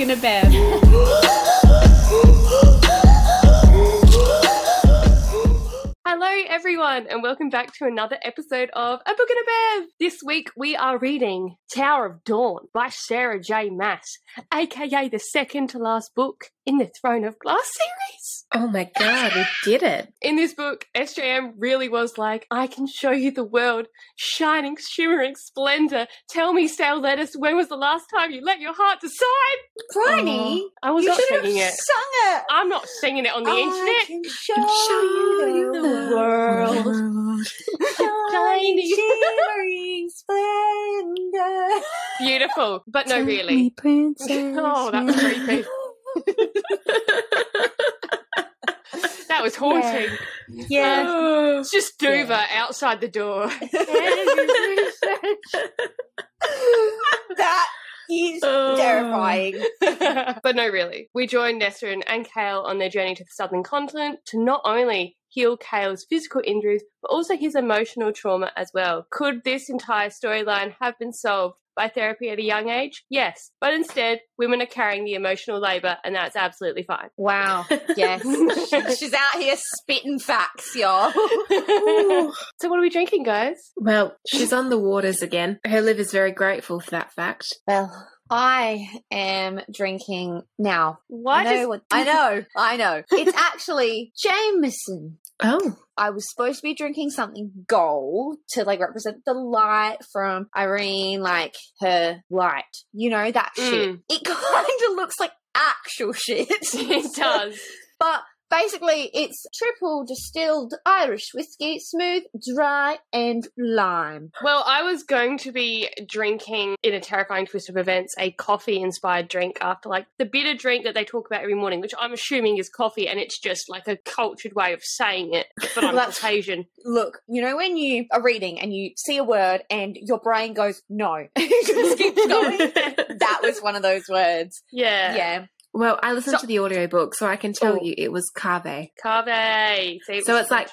and a bev. Hello, everyone, and welcome back to another episode of A Book and a Bev. This week we are reading Tower of Dawn by Sarah J. Maas, aka the second to last book in the Throne of Glass series. Oh my god, we did it. In this book, SJM really was like, I can show you the world, shining, shimmering splendor. Tell me, stale lettuce, when was the last time you let your heart decide? Bryony, I was you not singing it. sung it. I'm not singing it on the I internet. can show, you the world. Tiny. shimmering splendor. Beautiful, but no, really. Oh, that was creepy. That was haunting. Yeah. Um, oh. It's just Duva outside the door. that is Oh. terrifying. but no, really. We join Nessa and, and Kale on their journey to the southern continent to not only heal Kale's physical injuries, but also his emotional trauma as well. Could this entire storyline have been solved by therapy at a young age? Yes. But instead, women are carrying the emotional labour, and that's absolutely fine. Wow. Yes. She's out here spitting facts, y'all. so, what are we drinking, guys? Well, she's on the waters again. Her liver's very grateful for that fact. Well, I am drinking now. Why I know, does what, I know, I know. It's actually Jameson. Oh, I was supposed to be drinking something gold to like represent the light from Irene, like her light. You know, that shit. Mm. It kind of looks like actual shit. it does? But basically, it's triple distilled Irish whiskey, smooth, dry, and lime. Well, I was going to be drinking, in a terrifying twist of events, a coffee inspired drink after like the bitter drink that they talk about every morning, which I'm assuming is coffee, and it's just like a cultured way of saying it. But that's- Caucasian. Look, you know when you are reading and you see a word and your brain goes, no, just keeps going? that was one of those words. Yeah. Yeah. Well, I listened So- to the audiobook, so I can tell Oh. you it was cave. Cave. See, So it's like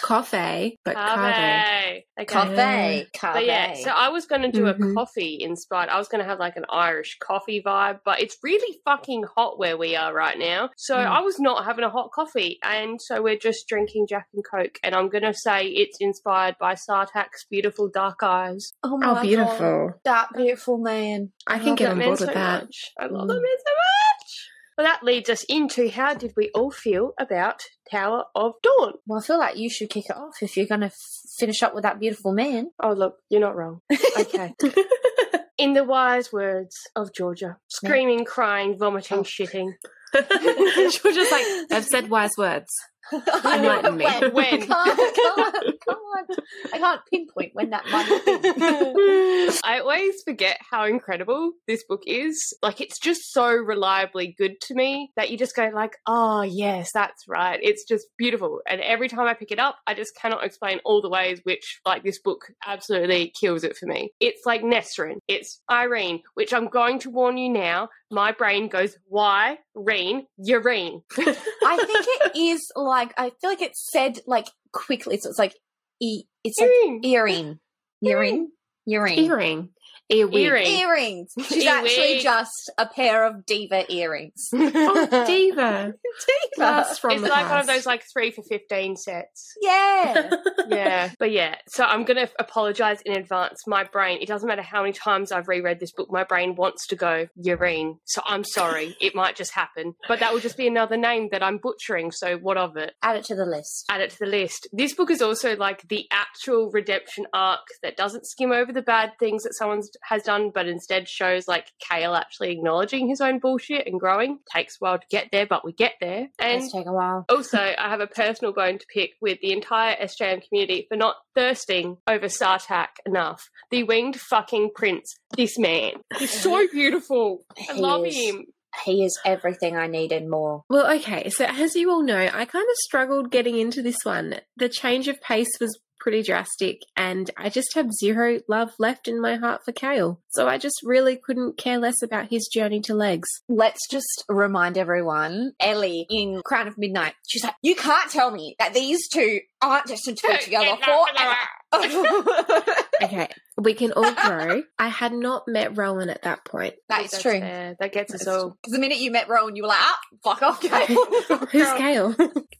coffee, but cave. Cave. Okay. Cafe. Cafe. But yeah, so I was going to do a Mhm. coffee inspired. I was going to have like an Irish coffee vibe, but it's really fucking hot where we are right now. So Mm. I was not having a hot coffee, and so we're just drinking Jack and Coke. And I'm going to say it's inspired by Sartaq's beautiful dark eyes. Oh, my Oh, God. beautiful. That beautiful man. I can get that on man board so with that. Much. I love Mm. that man so much. Well, that leads us into how did we all feel about Tower of Dawn? Well, I feel like you should kick it off if you're going to f- finish up with that beautiful man. Oh, look, you're not wrong. Okay. In the wise words of Georgia, screaming, crying, vomiting, Oh. shitting. just like, I've said wise words. Enlighten me. when? When? Can't, can't, can't. I can't pinpoint when that might have. I always forget how incredible this book is. Like it's just so reliably good to me that you just go like, "Oh, yes, that's right." It's just beautiful. And every time I pick it up, I just cannot explain all the ways which like this book absolutely kills it for me. It's like Nesryn, it's Irene, which I'm going to warn you now, my brain goes, "Why? Reen, urine." I think it is like, I feel like it's said like quickly. So it's like, e- it's like Urine. earring. Earring? Earring. Earring. Earwig. Earring. Earrings. She's Earwig. actually just a pair of diva earrings. Oh, diva. Diva. Blast from it's the like one of those like three for fifteen sets. Yeah. yeah, but yeah. So I'm going to apologize in advance. My brain, it doesn't matter how many times I've reread this book, my brain wants to go urine. So I'm sorry. it might just happen. But that will just be another name that I'm butchering. So what of it? Add it to the list. Add it to the list. This book is also like the actual redemption arc that doesn't skim over the bad things that someone has done, but instead shows like Kale actually acknowledging his own bullshit and growing. Takes a while to get there, but we get there. And Let's take a while. also, I have a personal bone to pick with the entire SJM community for not thirsting over Sartaq enough. The winged fucking prince. This man. He's so beautiful. I love him. He is everything I need and more. Well, okay. So, as you all know, I kind of struggled getting into this one. The change of pace was pretty drastic, and I just have zero love left in my heart for Kale. So, I just really couldn't care less about his journey to legs. Let's just remind everyone Ellie in Crown of Midnight, she's like, You can't tell me that these two aren't destined to be together forever. Okay, we can all grow. I had not met Rowan at that point. That's That's true. fair. That gets us all. Because the minute you met Rowan, you were like, ah, fuck off, Kale. Who's Kale?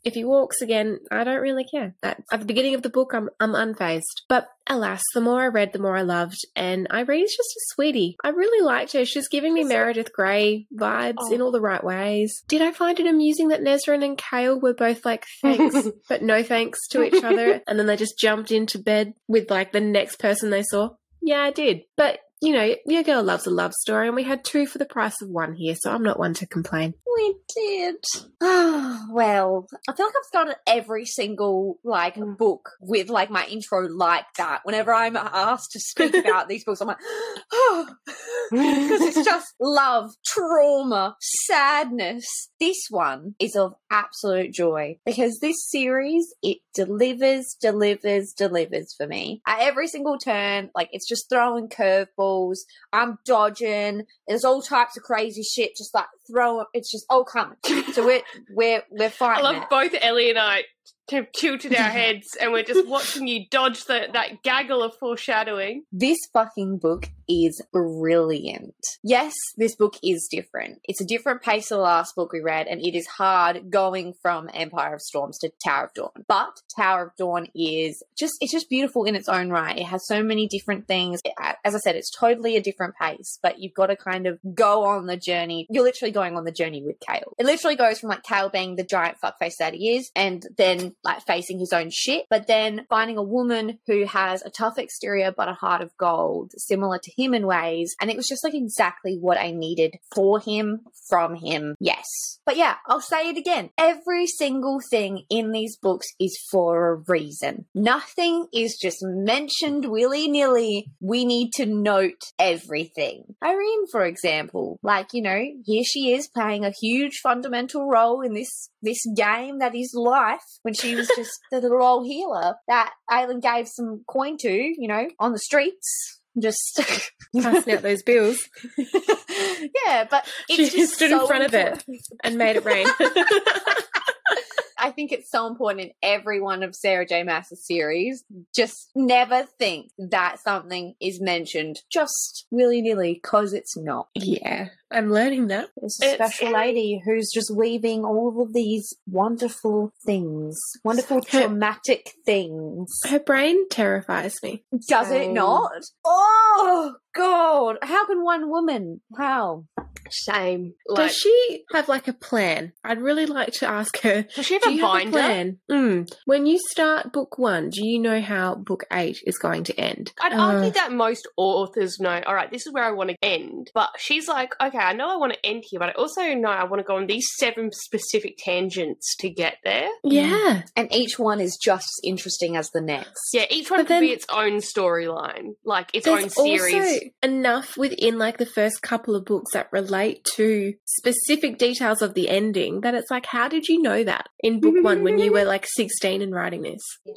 if he walks again, I don't really care. At, at the beginning of the book, I'm I'm unfazed. But alas, the more I read, the more I loved. And Irene's just a sweetie. I really liked her. She's giving me Meredith Grey vibes Oh. in all the right ways. Did I find it amusing that Nesryn and Kale were both like thanks, but no thanks to each other, and then they just jumped into bed with like the next person they saw? Yeah, I did. But you know, your girl loves a love story, and we had two for the price of one here, so I'm not one to complain. We did. Oh, well, I feel like I've started every single like mm. book with like my intro like that. Whenever I'm asked to speak about these books, I'm like, oh, because it's just love, trauma, sadness. This one is of absolute joy because this series it delivers, delivers, delivers for me at every single turn. Like it's just throwing curveballs. I'm dodging. There's all types of crazy shit. Just like throw. It's just all coming. So we're we're we're fighting. I love it. both Ellie and I tilted our heads and we're just watching you dodge the, that gaggle of foreshadowing. This fucking book is brilliant. Yes, this book is different. It's a different pace to the last book we read, and it is hard going from Empire of Storms to Tower of Dawn. But Tower of Dawn is just, it's just beautiful in its own right. It has so many different things. As I said, it's totally a different pace, but you've got to kind of go on the journey. You're literally going on the journey with Kale. It literally goes from like Kale being the giant fuckface that he is, and then like facing his own shit, but then finding a woman who has a tough exterior but a heart of gold, similar to him in ways. And it was just like exactly what I needed for him, from him. Yes. But yeah, I'll say it again. Every single thing in these books is for a reason. Nothing is just mentioned willy nilly. We need to note everything. Irene, for example, like, you know, here she is playing a huge fundamental role in this this game that is life when she was just the little old healer that Aelin gave some coin to, you know, on the streets. Just Passing out those bills yeah, but it's She just stood in front of it. and made it rain. I think it's so important in every one of Sarah J. Maas's series. Just never think that something is mentioned just willy nilly because it's not. yeah, I'm learning that. There's a It's special lady who's just weaving all of these wonderful things, wonderful traumatic things. Her brain terrifies me. Does it not? Oh God! How can one woman? How? Shame. Like, Does she have like a plan? I'd really like to ask her. does she have Do a you have a plan? Mm. When you start book one, do you know how book eight is going to end? I'd Uh, argue that most authors know, all right, this is where I want to end. But she's like, okay, I know I want to end here, but I also know I want to go on these seven specific tangents to get there. Yeah. And each one is just as interesting as the next. Yeah, each one But could then- be its own storyline, like its own series. also enough within like the first couple of books that relate to specific details of the ending that it's like, how did you know that in book one when you were like 16 and writing this? Yeah.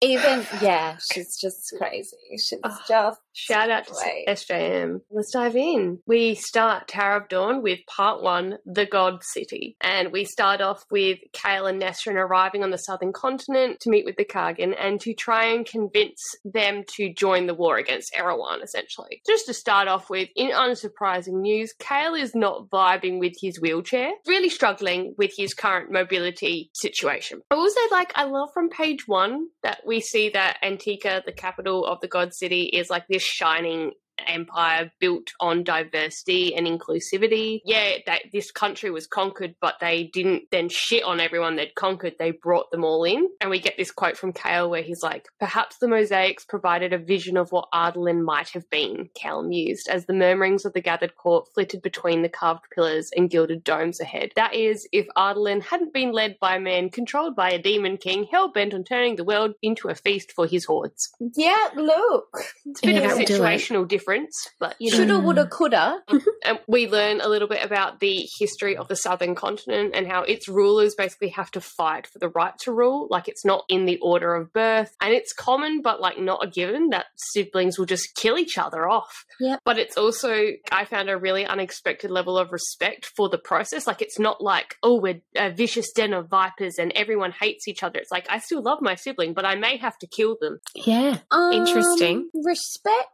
Even yeah, she's just crazy. She's Oh. just Shout out to Wait. SJM. Let's dive in. We start Tower of Dawn with part one, The God City. And we start off with Kale and Nesryn arriving on the southern continent to meet with the Khagan and to try and convince them to join the war against Erawan, essentially. Just to start off with, in unsurprising news, Kale is not vibing with his wheelchair, really struggling with his current mobility situation. I will say, like, I love from page one that we see that Antica, the capital of the God City, is like this shining empire built on diversity and inclusivity. Yeah, that this country was conquered, but they didn't then shit on everyone they'd conquered. They brought them all in. And we get this quote from Kale where he's like, Perhaps the mosaics provided a vision of what Adarlan might have been, Kale mused, as the murmurings of the gathered court flitted between the carved pillars and gilded domes ahead. That is, if Adarlan hadn't been led by a man controlled by a demon king hell bent on turning the world into a feast for his hordes. yeah. Look, It's a bit Yeah, of a that would do it. situational difference difference, but you know. Shoulda, woulda, coulda. And we learn a little bit about the history of the southern continent and how its rulers basically have to fight for the right to rule. Like it's not in the order of birth. And it's common, but like not a given, that siblings will just kill each other off. Yep. But it's also, I found a really unexpected level of respect for the process. Like it's not like, oh, we're a vicious den of vipers and everyone hates each other. It's like, I still love my sibling, but I may have to kill them. Yeah. Um, Interesting. Respect.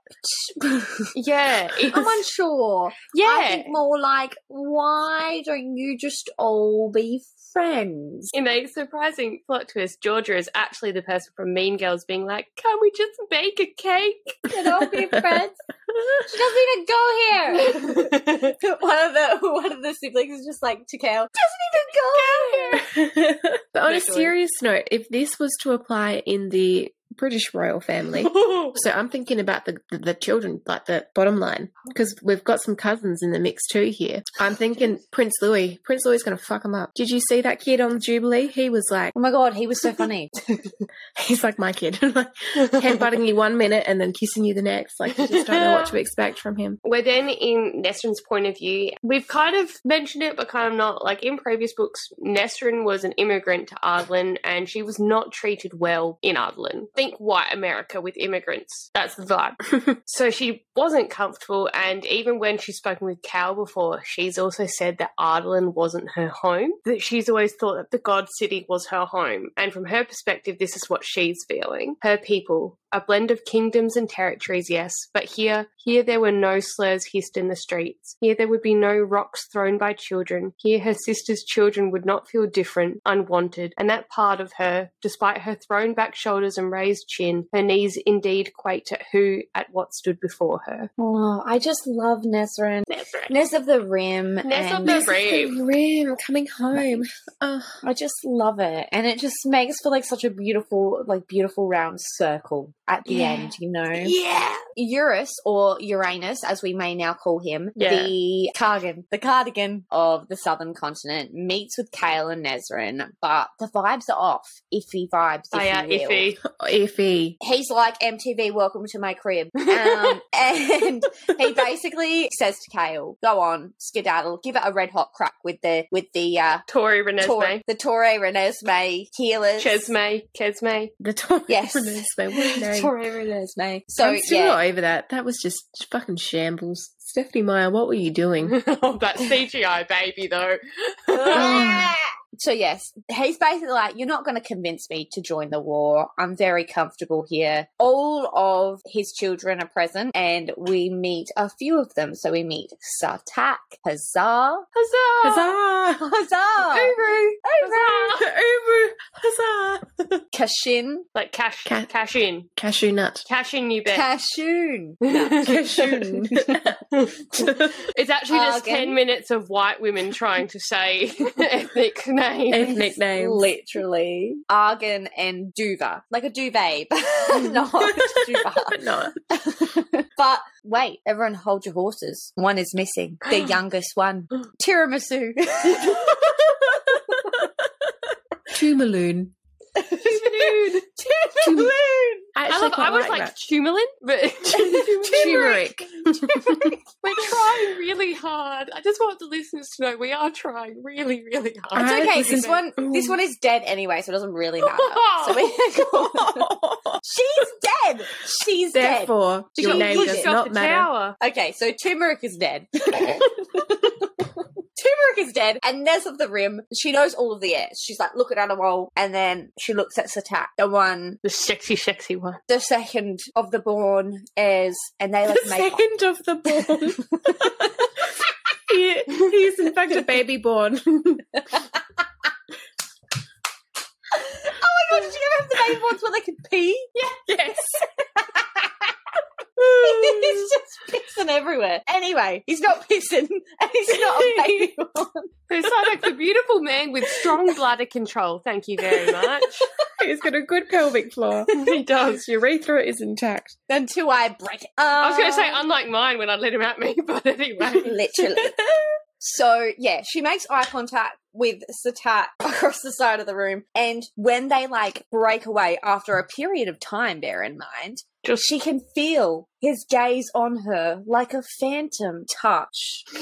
Yeah. I'm unsure. Yeah, I think more like, why don't you just all be friends? In a surprising plot twist, Georgia is actually the person from Mean Girls being like, Can we just bake a cake? and all be friends? She doesn't even go here. one of the one of the siblings is just like to Doesn't even go here. But on a serious note, if this was to apply in the British royal family, so I'm thinking about the, the, the children, like the bottom line, because we've got some cousins in the mix too here. I'm thinking Prince Louis. Prince Louis is going to fuck him up. Did you see that kid on Jubilee? He was like, Oh my god, he was so funny. he's like my kid, like headbutting you one minute and then kissing you the next. Like you just don't know what to expect from him. We're then in Nesryn's point of view. We've kind of mentioned it, but kind of not. Like in previous books, Nesryn was an immigrant to Adarlan and she was not treated well in Adarlan. Think white America with immigrants. That's the vibe. so she wasn't comfortable. And even when she's spoken with Cal before, she's also said that Adarlan wasn't her home, that she's always thought that the God City was her home. And from her perspective, this is what she's feeling. Her people, a blend of kingdoms and territories, yes, but here, here there were no slurs hissed in the streets. Here there would be no rocks thrown by children. Here her sister's children would not feel different, unwanted, and that part of her, despite her thrown back shoulders and raised chin, her knees indeed quaked at who, at what stood before her. Oh, I just love Nesryn. Ness of the Rim. Ness of the Rim. The rim coming home. Oh, I just love it. And it just makes for like such a beautiful, like beautiful round circle at the Yeah. end, you know? Yeah! Eurus, or Uranus, as we may now call him, Yeah. the cardigan, the cardigan of the southern continent, meets with Kale and Nesryn, but the vibes are off. Iffy vibes, if you will. iffy. Iffy. He's like MTV, welcome to my crib. Um, and he basically says to Kale, go on, skedaddle, give it a red hot crack with the, with the, uh, Tori Renesmee. Tor- the Torre Renesmee healers. Chesme. Kesme. The Tori Yes. Renesmee, what a Renesmee. So, I'm still yeah. not over that. That was just fucking shambles. Stephenie Meyer, what were you doing? oh, that CGI baby, though. So yes, he's basically like, "You're not going to convince me to join the war. I'm very comfortable here." All of his children are present, and we meet a few of them. So we meet Sartaq, Hasar, Huzzah! Huzzah! Hazar, Uru! Huzzah, Ubu! Huzzah! Kashin, Like cash, Ca- cashin, Cashew nut. cash in, you bet. Kashoon. Cashew. it's actually just Arghun. 10 minutes of white women trying to say ethnic names. Ethnic names. Literally. Arghun and Duva. Like a duvet, but not Duva. But not. but wait, everyone hold your horses. One is missing. The youngest one. Tiramisu. Tumaloon. Dude. Tumaloon. I, actually love, I was like like, that. Tumulin, but Turmeric. we're trying really hard. I just want the listeners to know we are trying really, really hard. It's okay. This one, this one is dead anyway, so it doesn't really matter. So we She's dead. She's dead. Therefore, She your got name pushed does off not the matter. tower. Okay, so Turmeric is dead. Turmeric is dead, and Nez of the Rim, she knows all of the heirs. She's like, look at Animal, and then she looks at Satak, the one, The sexy, sexy one. the second of the born heirs, and they like The make up. second of the born. he, he's in fact a baby born. Oh my god, did you ever have the baby ones where they could pee? yes. He's just pissing everywhere. Anyway, he's not pissing, and he's not a baby one. Like the beautiful man with strong bladder control. Thank you very much. He's got a good pelvic floor. he does. Urethra is intact. Until I break it. I was going to say, Um, unlike mine when I let him at me, but anyway. literally. So yeah, she makes eye contact with Satat across the side of the room, and when they like break away after a period of time, bear in mind, Just She can feel his gaze on her like a phantom touch.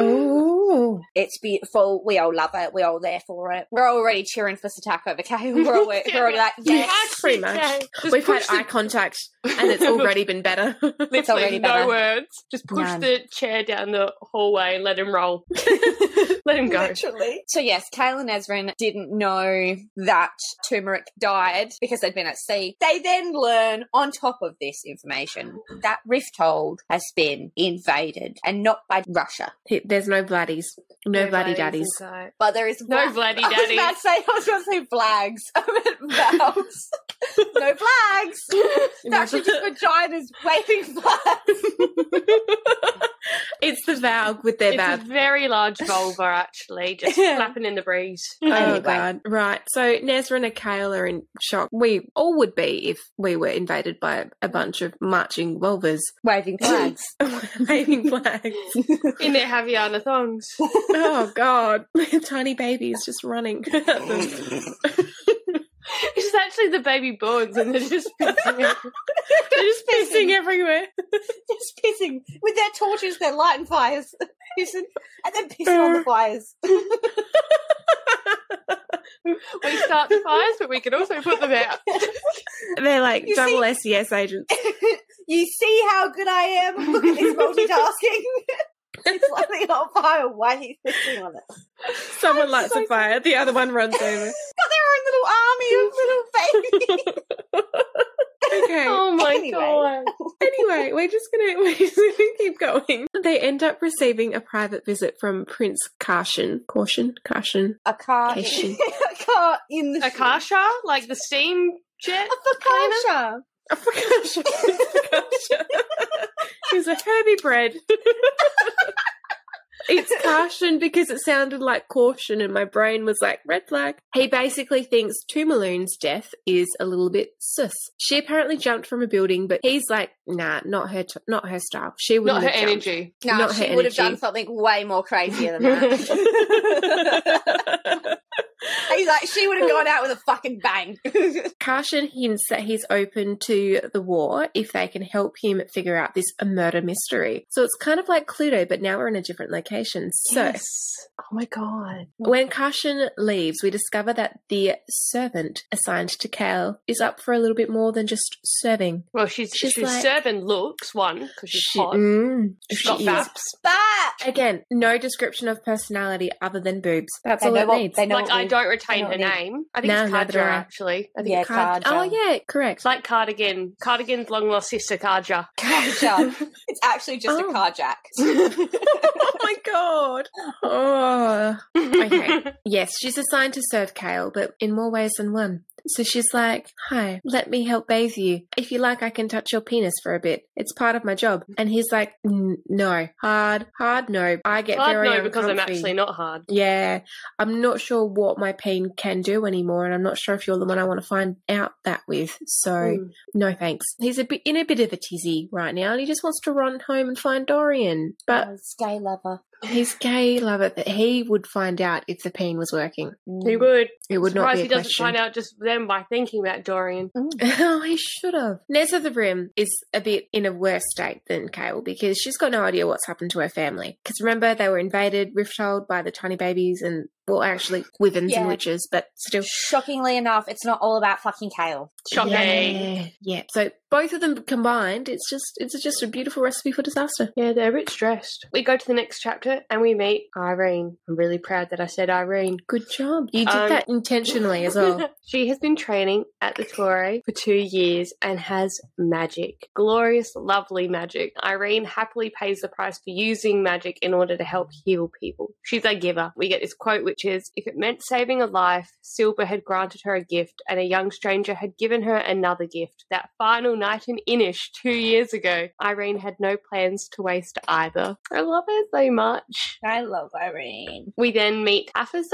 Oh. It's beautiful. We all love it. We're all there for it. We're already cheering for Sataka over Kale. We're, all, we're already like, yes. Pretty much. We've had eye contact and it's already been better. It's already no better. words. Just push None. the chair down the hallway and let him roll. let him go. Literally. So yes, Kale and Ezrin didn't know that Turmeric died because they'd been at sea. They then learn, on top of this information, that Rifthold has been invaded and not by Russia. There's no bloodies. No, bloody daddies. inside. But there is No Vla- bloody I was daddies. about to say, I was about to say flags. I meant vows. No flags. It's actually just vaginas waving flags. it's the Valg with their It's a very large vulva, actually, just flapping in the breeze. Oh Anyway. god! Right. So Nezra and Kale are in shock. We all would be if we were invaded by a bunch of marching vulvas Waving flags. waving flags. In their Haviana thongs. oh god! Tiny babies just running. at them. It's actually the baby boards, and they're just pissing everywhere. They're just pissing everywhere. just pissing with their torches, they're lighting fires, pissing, and then pissing on the uh. fires. We start the fires, but we can also put them out. They're like You double SES agents. you see how good I am? Look at this multitasking. It's lighting on fire. Why are you pissing on it? Someone I'm lights so a fire, the other one runs over. Got their own little army of little babies. Okay. Oh my Anyway. god. anyway, we're just gonna we're just gonna keep going. They end up receiving a private visit from Prince Karshan. Caution, Karshan. a car, Cation. a car in the Akasha? Like the steam jet? A fakasha. A Fakasha. Fakasha. A Herbie bread. It's caution because it sounded like caution, and my brain was like, red flag. He basically thinks Tumaloon's death is a little bit sus. She apparently jumped from a building, but he's like, nah, not her, t- not her style. She wouldn't Not her have jumped. energy. No, Not she her would have done something way more crazier than that. He's like, she would have gone out with a fucking bang. Karshan hints that he's open to the war if they can help him figure out this murder mystery. So it's kind of like Cluedo, but now we're in a different location. So Yes. Oh my god. when Karshan leaves, we discover that the servant assigned to Kale is up for a little bit more than just serving. Well, she's She's she's, like- serving looks one because she's She, hot. mm, She's she got is. faps. Again, no description of personality other than boobs. That's They all it what- needs. they know Like what I don't I retain know her what name. I think No, it's neither do Kadja I. actually. I think Yeah, it's Card- Karja. Oh yeah, correct. It's like Cardigan. Cardigan's long lost sister Karja. carjack. It's actually just Oh. a carjack. oh my god. Oh. Okay. Yes, she's assigned to serve Kale, but in more ways than one. So she's like, Hi, let me help bathe you. If you like, I can touch your penis for a bit. It's part of my job. And he's like, No. Hard, hard no. I get Hard very no, because I'm actually not hard. Yeah, I'm not sure what my peen can do anymore, and I'm not sure if you're the one I want to find out that with. So, Mm. no thanks. He's a bit in a bit of a tizzy right now, and he just wants to run home and find Dorian. But Oh, gay lover. He's gay, love it. That he would find out if the peen was working. He would. It would not be he doesn't question. find out just then by thinking about Dorian. Oh, he should have. Nez of the Rim is a bit in a worse state than Kale because she's got no idea what's happened to her family. Because remember, they were invaded, Rifthold by the tiny babies and, well, actually, Wyverns and witches, but still. Shockingly enough, it's not all about fucking kale. Shocking. Yeah. yeah. So both of them combined, it's just it's just a beautiful recipe for disaster. Yeah, they're a bit stressed. We go to the next chapter and we meet Irene. I'm really proud that I said Irene. Good job. You did Um, that intentionally as well. she has been training at the Torre for two years and has magic. Glorious, lovely magic. Irene happily pays the price for using magic in order to help heal people. She's a giver. We get this quote which is If it meant saving a life, Silba had granted her a gift and a young stranger had given her another gift. That final night in Innish two years ago, Irene had no plans to waste either. I love her so much. I love Irene. We then meet Hafiza?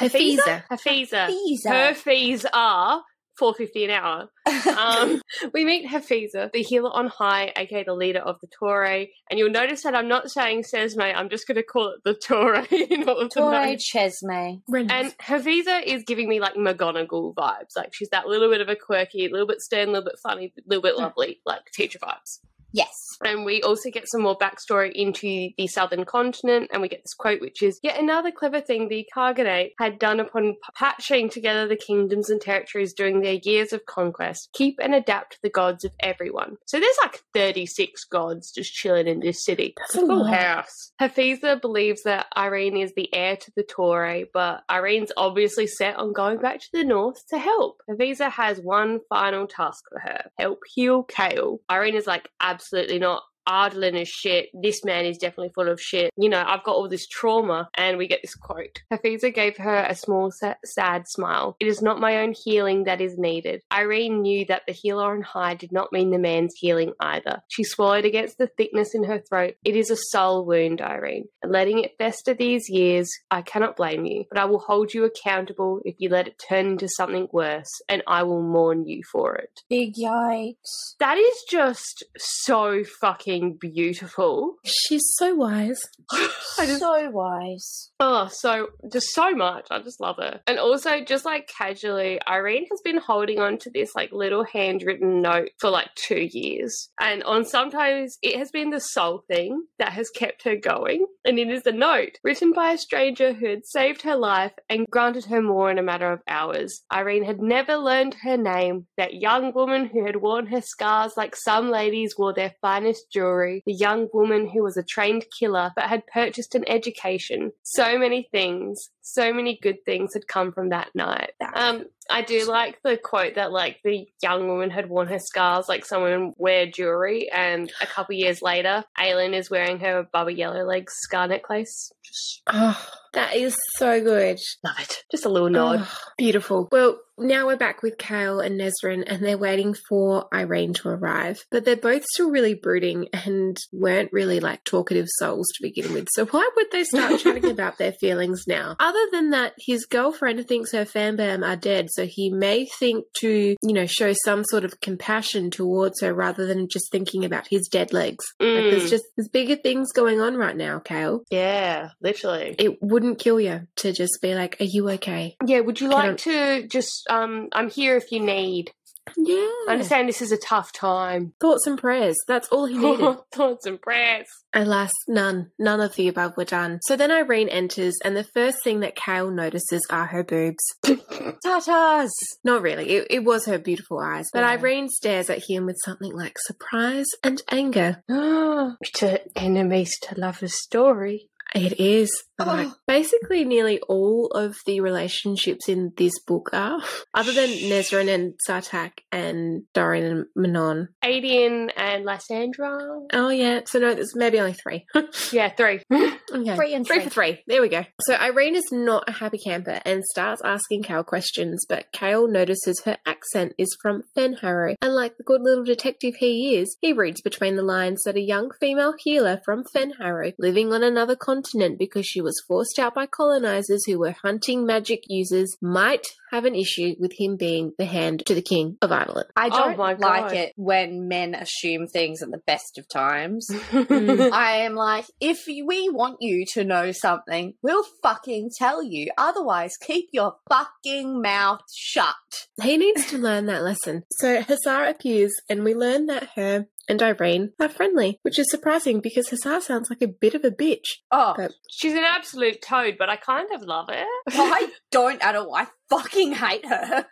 Hafiza. Hafiza. Hafiza. Her fees are four fifty an hour. Um, we meet Hafiza, the healer on high, aka the leader of the Torre, and you'll notice that I'm not saying Sesme. I'm just going to call it the Torre in all of the Torre notes. Chesme. And Hafiza is giving me like McGonagall vibes. Like she's that little bit of a quirky, little bit stern, little bit funny, little bit lovely, like teacher vibes. Yes. And we also get some more backstory into the southern continent, and we get this quote, which is yet another clever thing the Khaganate had done upon patching together the kingdoms and territories during their years of conquest. Keep and adapt the gods of everyone. So there's like 36 gods just chilling in this city. That's a lot. house. Hafiza believes that Irene is the heir to the Torre, but Irene's obviously set on going back to the north to help. Hafiza has one final task for her help heal Kale. Irene is like, absolutely not. Adarlan is shit. This man is definitely full of shit. You know, I've got all this trauma. And we get this quote. Hafiza gave her a small, sad smile. It is not my own healing that is needed. Irene knew that the healer on high did not mean the man's healing either. She swallowed against the thickness in her throat. It is a soul wound, Irene. And letting it fester these years, I cannot blame you. But I will hold you accountable if you let it turn into something worse. And I will mourn you for it. Big yikes. That is just so fucking beautiful. She's so wise. I just- so wise. Oh, so just so much. I just love her. And also, just like casually, Irene has been holding on to this like little handwritten note for like two years. And on sometimes it has been the sole thing that has kept her going. And it is a note written by a stranger who had saved her life and granted her more in a matter of hours. Irene had never learned her name, that young woman who had worn her scars like some ladies wore their finest jewelry, the young woman who was a trained killer but had purchased an education. So many things, so many good things had come from that night. Um, I do like the quote that like the young woman had worn her scars like someone wear jewelry, and a couple years later, Aelin is wearing her Baba Yellowlegs scar necklace. Just Oh, that is so good. love it. Just a little nod. Oh, beautiful. Well, now we're back with Kale and Nesryn, and they're waiting for Irene to arrive. But they're both still really brooding and weren't really like talkative souls to begin with. So why would they start chatting about their feelings now? Other than that, his girlfriend thinks her fambam are dead, so he may think to, you know, show some sort of compassion towards her rather than just thinking about his dead legs. Like Mm. there's just there's bigger things going on right now, Kale. Yeah, literally. It wouldn't kill you to just be like, "Are you okay?" Yeah, would you like to just um I'm here if you need. Yeah. I understand this is a tough time. Thoughts and prayers. That's all he needed. Thoughts and prayers. Alas, none. None of the above were done. So then Irene enters, and the first thing that Kale notices are her boobs. Tatas. Not really. It, it was her beautiful eyes. But Yeah. Irene stares at him with something like surprise and anger. to enemies to lovers story. It is. Oh. Like, basically, nearly all of the relationships in this book are, other than Nesryn and Sartaq and Dorian and Manon. Aedion and Lysandra. Oh, yeah. So, no, there's maybe only three. Yeah, three. Okay. Three and Three three. for three. There we go. So Irene is not a happy camper and starts asking Kale questions, but Kale notices her accent is from Fenharrow, and like the good little detective he is, he reads between the lines that a young female healer from Fenharrow, living on another continent because she was forced out by colonizers who were hunting magic users, might have an issue with him being the hand to the king of Ireland. I Oh don't my like God. it when men assume things at the best of times. Mm. I am like, if we want you to know something, we'll fucking tell you. Otherwise, keep your fucking mouth shut. He needs to learn that lesson. So Hasar appears, and we learn that her and Irene are friendly, which is surprising because Hasar sounds like a bit of a bitch. Oh, But- She's an absolute toad, but I kind of love it. I don't at all. I fucking hate her.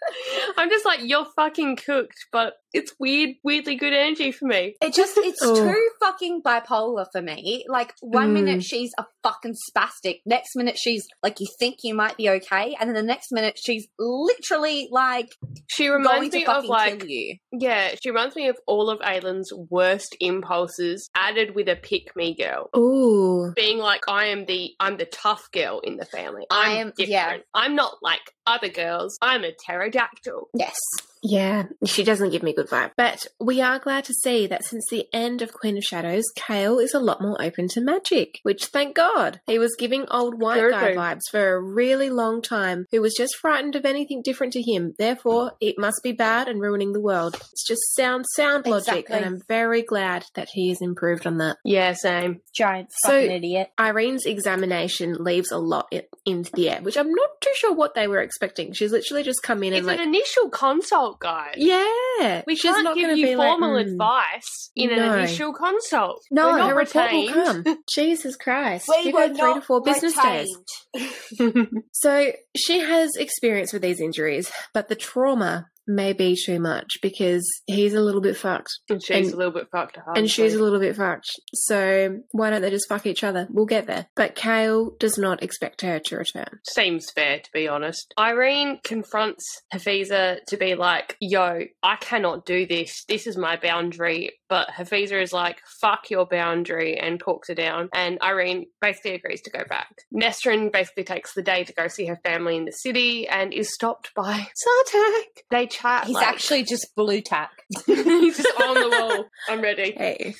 I'm just like, you're fucking cooked, but it's weird, weirdly good energy for me. It just, it's Oh. too fucking bipolar for me. Like, one Mm. minute she's a fucking spastic, next minute she's like, you think you might be okay, and then the next minute she's literally like, She going reminds to me of like, kill you. yeah, she reminds me of all of Aelin's worst impulses added with a pick me girl. Ooh. Being like, I am the, I'm the tough girl in the family. I I'm am- different. yeah. I'm not like other girls. I'm a pterodactyl. Yes. Yeah, she doesn't give me good vibe. But we are glad to see that since the end of Queen of Shadows, Kale is a lot more open to magic, which thank God. He was giving old white Very guy vibes for a really long time, who was just frightened of anything different to him. Therefore, it must be bad and ruining the world. It's just sound, sound logic, Exactly. and I'm very glad that he has improved on that. Yeah, same. Giant So- fucking idiot. Irene's examination leaves a lot in, into the air, which I'm not too sure what they were expecting. She's literally just come in It's and like, an initial consult, guys. yeah, We she's can't not give you be like, formal "Mm." advice in No. an initial consult. No, We're not her report will come. Jesus Christ. we give her three to four business days. So she has experience with these injuries, but the trauma may be too much because he's a little bit fucked and she's And- a little bit fucked and she's a little bit fucked. So why don't they just fuck each other? We'll get there. But Kale does not expect her to return. Seems fair, to be honest. Irene confronts Hafiza to be like, yo, I cannot do this. This is my boundary. But Hafiza is like, fuck your boundary, and talks her down. And Irene basically agrees to go back. Nestrin basically takes the day to go see her family in the city and is stopped by Sartak. They chat. He's like- actually just blue tack. He's just on the wall. I'm ready. Hey.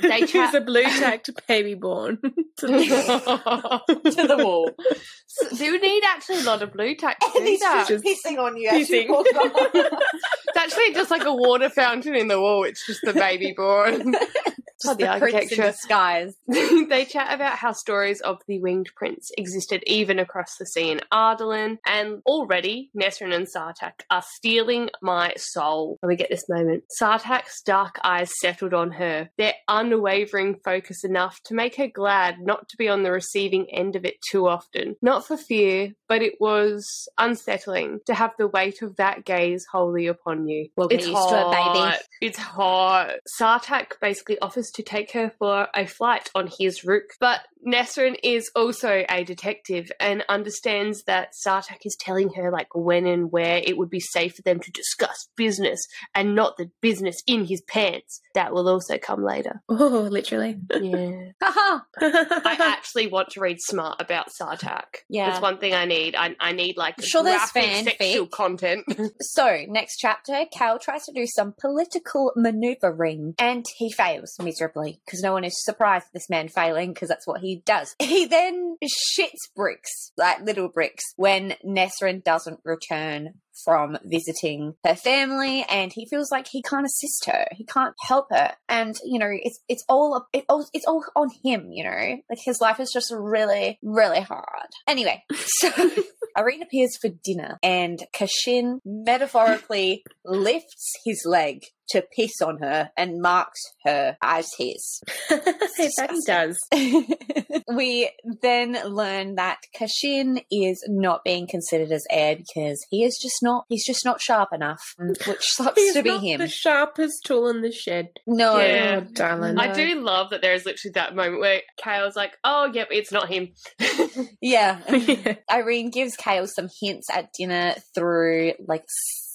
They He's a blue tacked baby born. to the wall. Do you need actually a lot of blue tack to And do he's that? just pissing on you Pissing. you walk by. It's actually just like a water fountain in the wall. It's just the baby born. Just the the architecture. disguise. they chat about how stories of the winged prince existed even across the sea in Adarlan, and already Nesryn and Sartaq are stealing my soul. And we get this moment. Sartaq's dark eyes settled on her, their unwavering focus enough to make her glad not to be on the receiving end of it too often. Not for fear, but it was unsettling to have the weight of that gaze wholly upon you. We'll It's used to it, baby. hot. It's hot. Sartaq basically offers to take her for a flight on his ruk, but Nesryn is also a detective and understands that Sartaq is telling her like when and where it would be safe for them to discuss business and not the business in his pants. That will also come later. oh, literally. Yeah. I actually want to read smart about Sartaq. Yeah. That's one thing I need. I, I need like Sure there's graphic fanfic. sexual content. So, next chapter, Cal tries to do some political maneuvering and he fails miserably because no one is surprised at this man failing because that's what he does. He then shits bricks, like little bricks, when Nesryn doesn't return from visiting her family and he feels like he can't assist her. He can't help her. And you know it's it's all it, all- it's all on him you know? Like his life is just really really hard. Anyway so Irene appears for dinner, and Kashin metaphorically lifts his leg to piss on her and marks her as his. that he does. we then learn that Kashin is not being considered as heir because he is just not he's just not sharp enough, mm. which sucks He's to be not him. the sharpest tool in the shed. no, Yeah. Oh, darling. I do love that there is literally that moment where Kale's like, oh, yep, it's not him. yeah. Yeah. Irene gives Kale some hints at dinner through like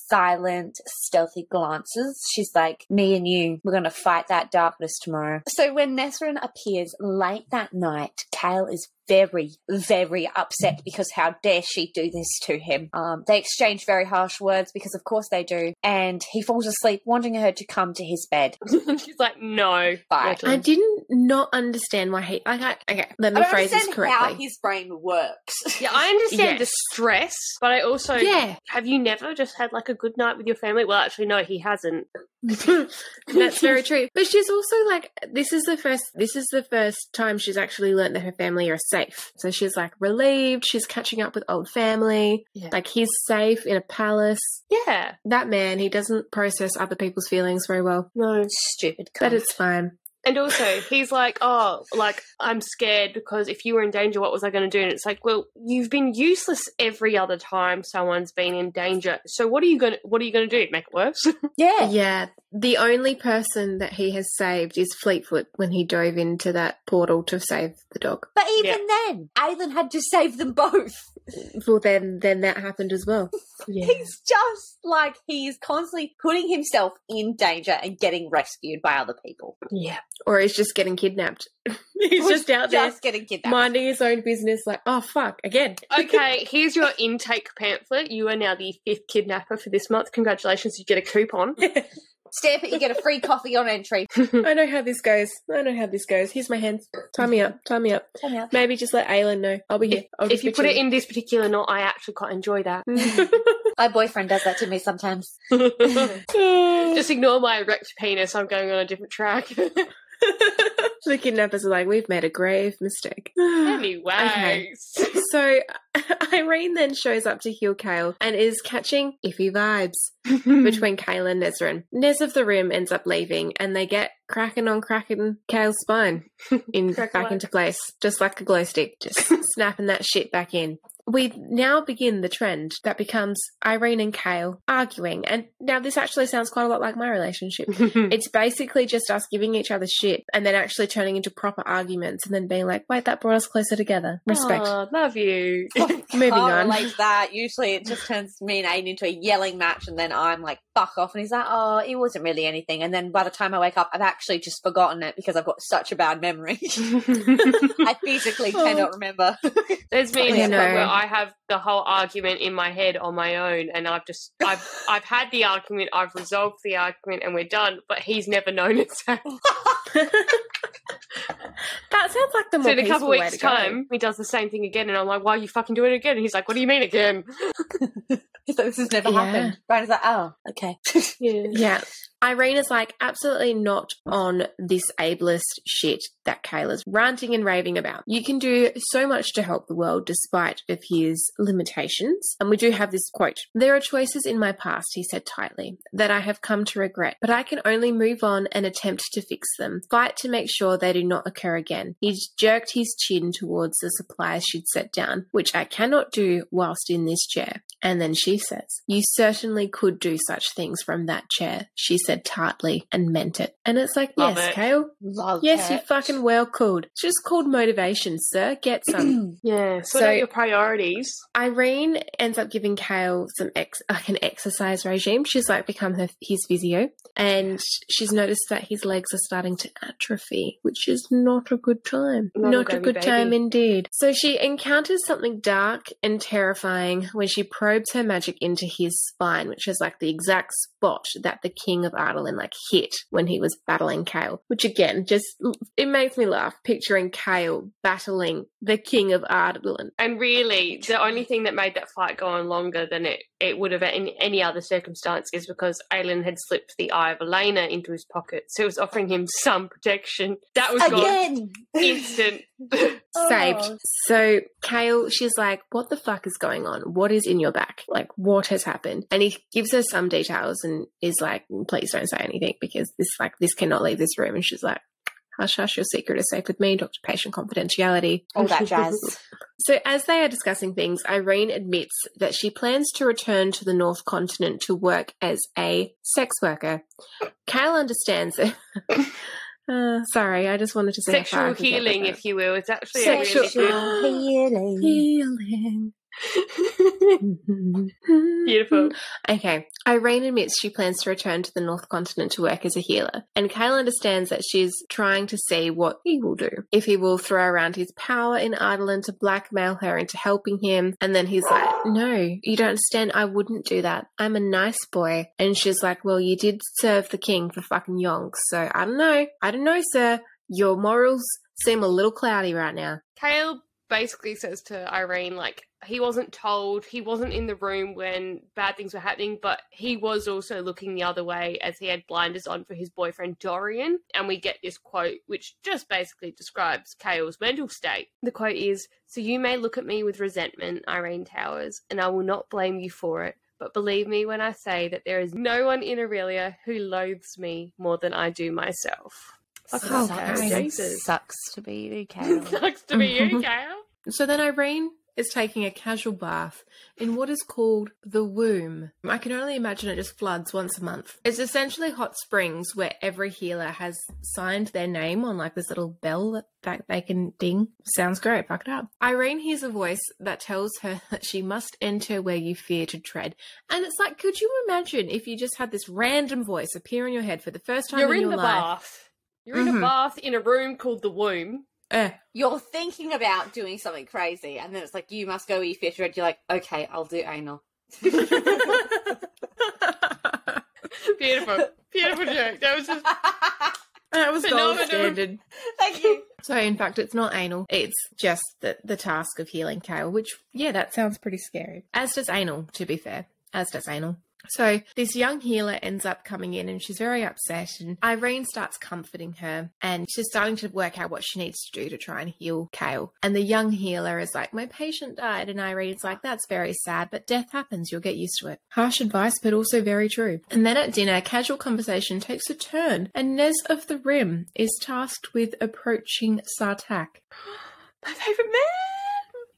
silent, stealthy glances. She's like, Me and you, we're gonna fight that darkness tomorrow. So when Nesryn appears late that night, Kale is very, very upset because how dare she do this to him. Um, they exchange very harsh words because of course they do, and he falls asleep, wanting her to come to his bed. She's like, no. Bye. I didn't not understand why he. Like, I, okay, let me I phrase this understand how correctly. his brain works. Yeah, I understand the stress, but I also Yeah, have you never just had like a good night with your family? Well, actually, no, he hasn't. that's very true. But she's also like, this is the first. This is the first time she's actually learned that her family are safe. So she's like relieved. She's catching up with old family. Yeah. Like he's safe in a palace. Yeah, That man, he doesn't process other people's feelings very well. no. Stupid. But it's fine. And also, he's like, oh, like I'm scared because if you were in danger, what was I going to do? And it's like, well, you've been useless every other time someone's been in danger. So what are you going? to What are you going to do? Make it worse? yeah. Yeah, the only person that he has saved is Fleetfoot when he dove into that portal to save the dog. But even then, Aelin had to save them both. Well, then then that happened as well. Yeah. He's just like he's constantly putting himself in danger and getting rescued by other people. yeah. Or he's just getting kidnapped. he's just out there just getting kidnapped. minding his own business. Like, oh fuck, again. Okay, here's your intake pamphlet. You are now the fifth kidnapper for this month. Congratulations, you get a coupon. Stamp it, you get a free coffee on entry. I know how this goes. I know how this goes. Here's my hands. Tie me up. Tie me up. Maybe just let Aelin know. I'll be here. I'll if just you put it in this particular knot, I actually quite enjoy that. My boyfriend does that to me sometimes. Just ignore my erect penis. I'm going on a different track. the kidnappers are like, we've made a grave mistake. Anyways. So Irene then shows up to heal Kale and is catching iffy vibes between Kale and Nesryn. Nez of the Rim ends up leaving and they get cracking on cracking Kale's spine in back into place, just like a glow stick, just snapping that shit back in. We now begin the trend that becomes Irene and Kale arguing. And now this actually sounds quite a lot like my relationship. It's basically just us giving each other shit and then actually turning into proper arguments and then being like, wait, that brought us closer together. Respect. Aw, love you. Moving Can't on. relate that. Usually it just turns me and Aiden into a yelling match and then I'm like, fuck off. And he's like, oh, it wasn't really anything. And then by the time I wake up, I've actually just forgotten it because I've got such a bad memory. I physically Oh. cannot remember. There's been I a point where I have the whole argument in my head on my own, and I've just I've I've had the argument, I've resolved the argument, and we're done. But he's never known it's happened. That sounds like the So in a couple peaceful weeks' to go. time, he does the same thing again, and I'm like, "Why are you fucking doing it again?" And he's like, "What do you mean again?" He's like, this has never Yeah. happened. Brian's like, oh, okay. Yeah. Yeah. Irene is like absolutely not on this ableist shit that Kayla's ranting and raving about. You can do so much to help the world despite of his limitations. And we do have this quote. There are choices in my past, he said tightly, that I have come to regret, but I can only move on and attempt to fix them. Fight to make sure they do not occur again. He jerked his chin towards the supplies she'd set down, which I cannot do whilst in this chair. And then she says, You certainly could do such things from that chair, she said tartly and meant it. And it's like, Love Yes, it. Kale. Love Yes, you it. fucking well could. It's just called motivation, sir. Get some. Yeah. Sort So- out your priorities. Irene ends up giving Kale some ex- like an exercise regime. She's like become her, his physio, and she's noticed that his legs are starting to atrophy, which is not a good time. Not Not, a a baby good time indeed. So she encounters something dark and terrifying when she probes her magic into his spine, which is like the exact spot that the king of Adarlan like hit when he was battling Kale. Which again, just it makes me laugh picturing Kale battling the king of Adarlan. And really, the only thing that made that fight go on longer than it, it would have in any other circumstance is because Aelin had slipped the eye of Elena into his pocket. So it was offering him some protection. That was gone. Again. Instant. saved. Oh. So Kale, she's like, "What the fuck is going on? What is in your back? Like, what has happened?" And he gives her some details and is like, "Please don't say anything because this, like, this cannot leave this room." And she's like, "Hush, hush, your secret is safe with me, Doctor Patient Confidentiality." All that jazz. So, as they are discussing things, Irene admits that she plans to return to the North Continent to work as a sex worker. Kale understands that. Uh, sorry, I just wanted to say how far I Sexual can get with healing, if you will. It's actually Sexual- a really good. healing. Healing. Beautiful. Okay. Irene admits she plans to return to the North Continent to work as a healer, and Kale understands that she's trying to see what he will do. If he will throw around his power in Adarlan to blackmail her into helping him, and then he's like, No, you don't understand. I wouldn't do that. I'm a nice boy. And she's like, Well, you did serve the king for fucking yonks, so I don't know. I don't know, sir. Your morals seem a little cloudy right now. Kale basically says to Irene, like, he wasn't told, he wasn't in the room when bad things were happening, but he was also looking the other way as he had blinders on for his boyfriend Dorian. And we get this quote, which just basically describes Kale's mental state. The quote is So you may look at me with resentment, Irene Towers, and I will not blame you for it. But believe me when I say that there is no one in Aurelia who loathes me more than I do myself. Fucking Oh, hell, Kale. Jesus. Sucks to be you, Kale. Sucks to be you, mm-hmm. Kale. So then Irene is taking a casual bath in what is called the womb. I can only imagine it just floods once a month. It's essentially hot springs where every healer has signed their name on like this little bell that, that they can ding. Sounds great, fuck it up. Irene hears a voice that tells her that she must enter where you fear to tread. And it's like, could you imagine if you just had this random voice appear in your head for the first time in your life? You're in, in your the life? bath. You're in Mhm. a bath in a room called the womb. Eh. You're thinking about doing something crazy, and then it's like you must go eat fish red. You're like, okay, I'll do anal. Beautiful. Beautiful joke. That was just that was gold Phenomenal. standard. Thank you. So, in fact, it's not anal. It's just the, the task of healing Kale, which, yeah, that sounds pretty scary. As does anal, to be fair. As does anal. So, this young healer ends up coming in and she's very upset. And Irene starts comforting her and she's starting to work out what she needs to do to try and heal Kale. And the young healer is like, My patient died. And Irene's like, That's very sad, but death happens. You'll get used to it. Harsh advice, but also very true. And then at dinner, casual conversation takes a turn, and Nez of the Rim is tasked with approaching Sartaq. my favourite man.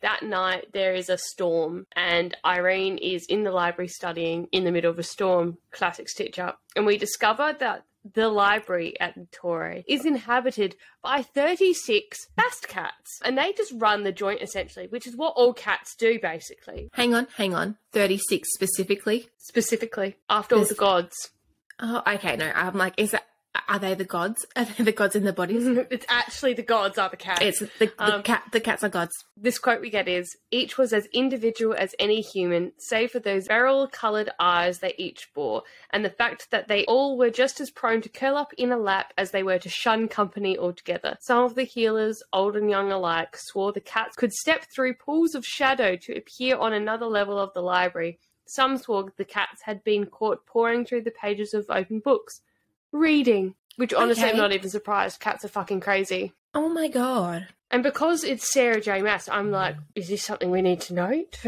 That night, there is a storm, and Irene is in the library studying in the middle of a storm. Classic stitch up. And we discover that the library at Torre is inhabited by 36 bast cats. And they just run the joint essentially, which is what all cats do basically. Hang on, hang on. 36 specifically. Specifically, after all the gods. Oh, okay, no. I'm like, is that. Are they the gods? Are they the gods in the bodies? it's actually the gods are the cats. It's the, the Um, cat. The cats are gods. this quote we get is each was as individual as any human save for those beryl coloured eyes they each bore and the fact that they all were just as prone to curl up in a lap as they were to shun company altogether some of the healers old and young alike swore the cats could step through pools of shadow to appear on another level of the library some swore the cats had been caught pouring through the pages of open books reading which honestly Okay. i'm not even surprised cats are fucking crazy Oh my god. and because it's Sarah J. Maas, I'm like, is this something we need to note?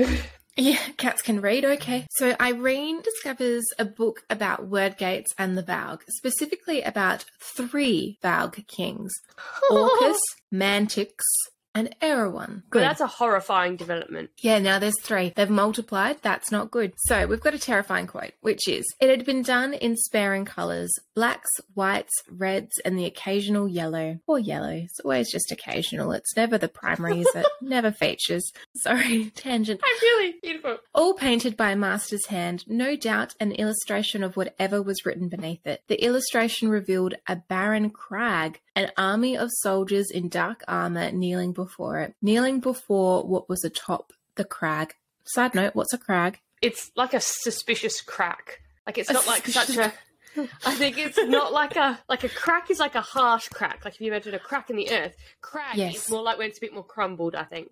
Yeah, cats can read. Okay. So Irene discovers a book about Wyrdgates and the Valg, specifically about three Valg kings Orcus, Mantyx, and Erawan. But that's a horrifying development. Yeah, now there's three. They've multiplied. That's not good. So we've got a terrifying quote, which is It had been done in sparing colours blacks, whites, reds, and the occasional yellow. Or yellow. It's always just occasional. It's never the primary, is it? never features. Sorry, tangent. I'm really beautiful. All painted by a master's hand, no doubt an illustration of whatever was written beneath it. The illustration revealed a barren crag, an army of soldiers in dark armour kneeling before it, kneeling before what was atop the crag. Side note, what's a crag? It's like a suspicious crack. Like it's A not like such a. I think it's not like a like a crack is like a harsh crack. Like if you imagine a crack in the earth, crack Yes. is more like when it's a bit more crumbled. I think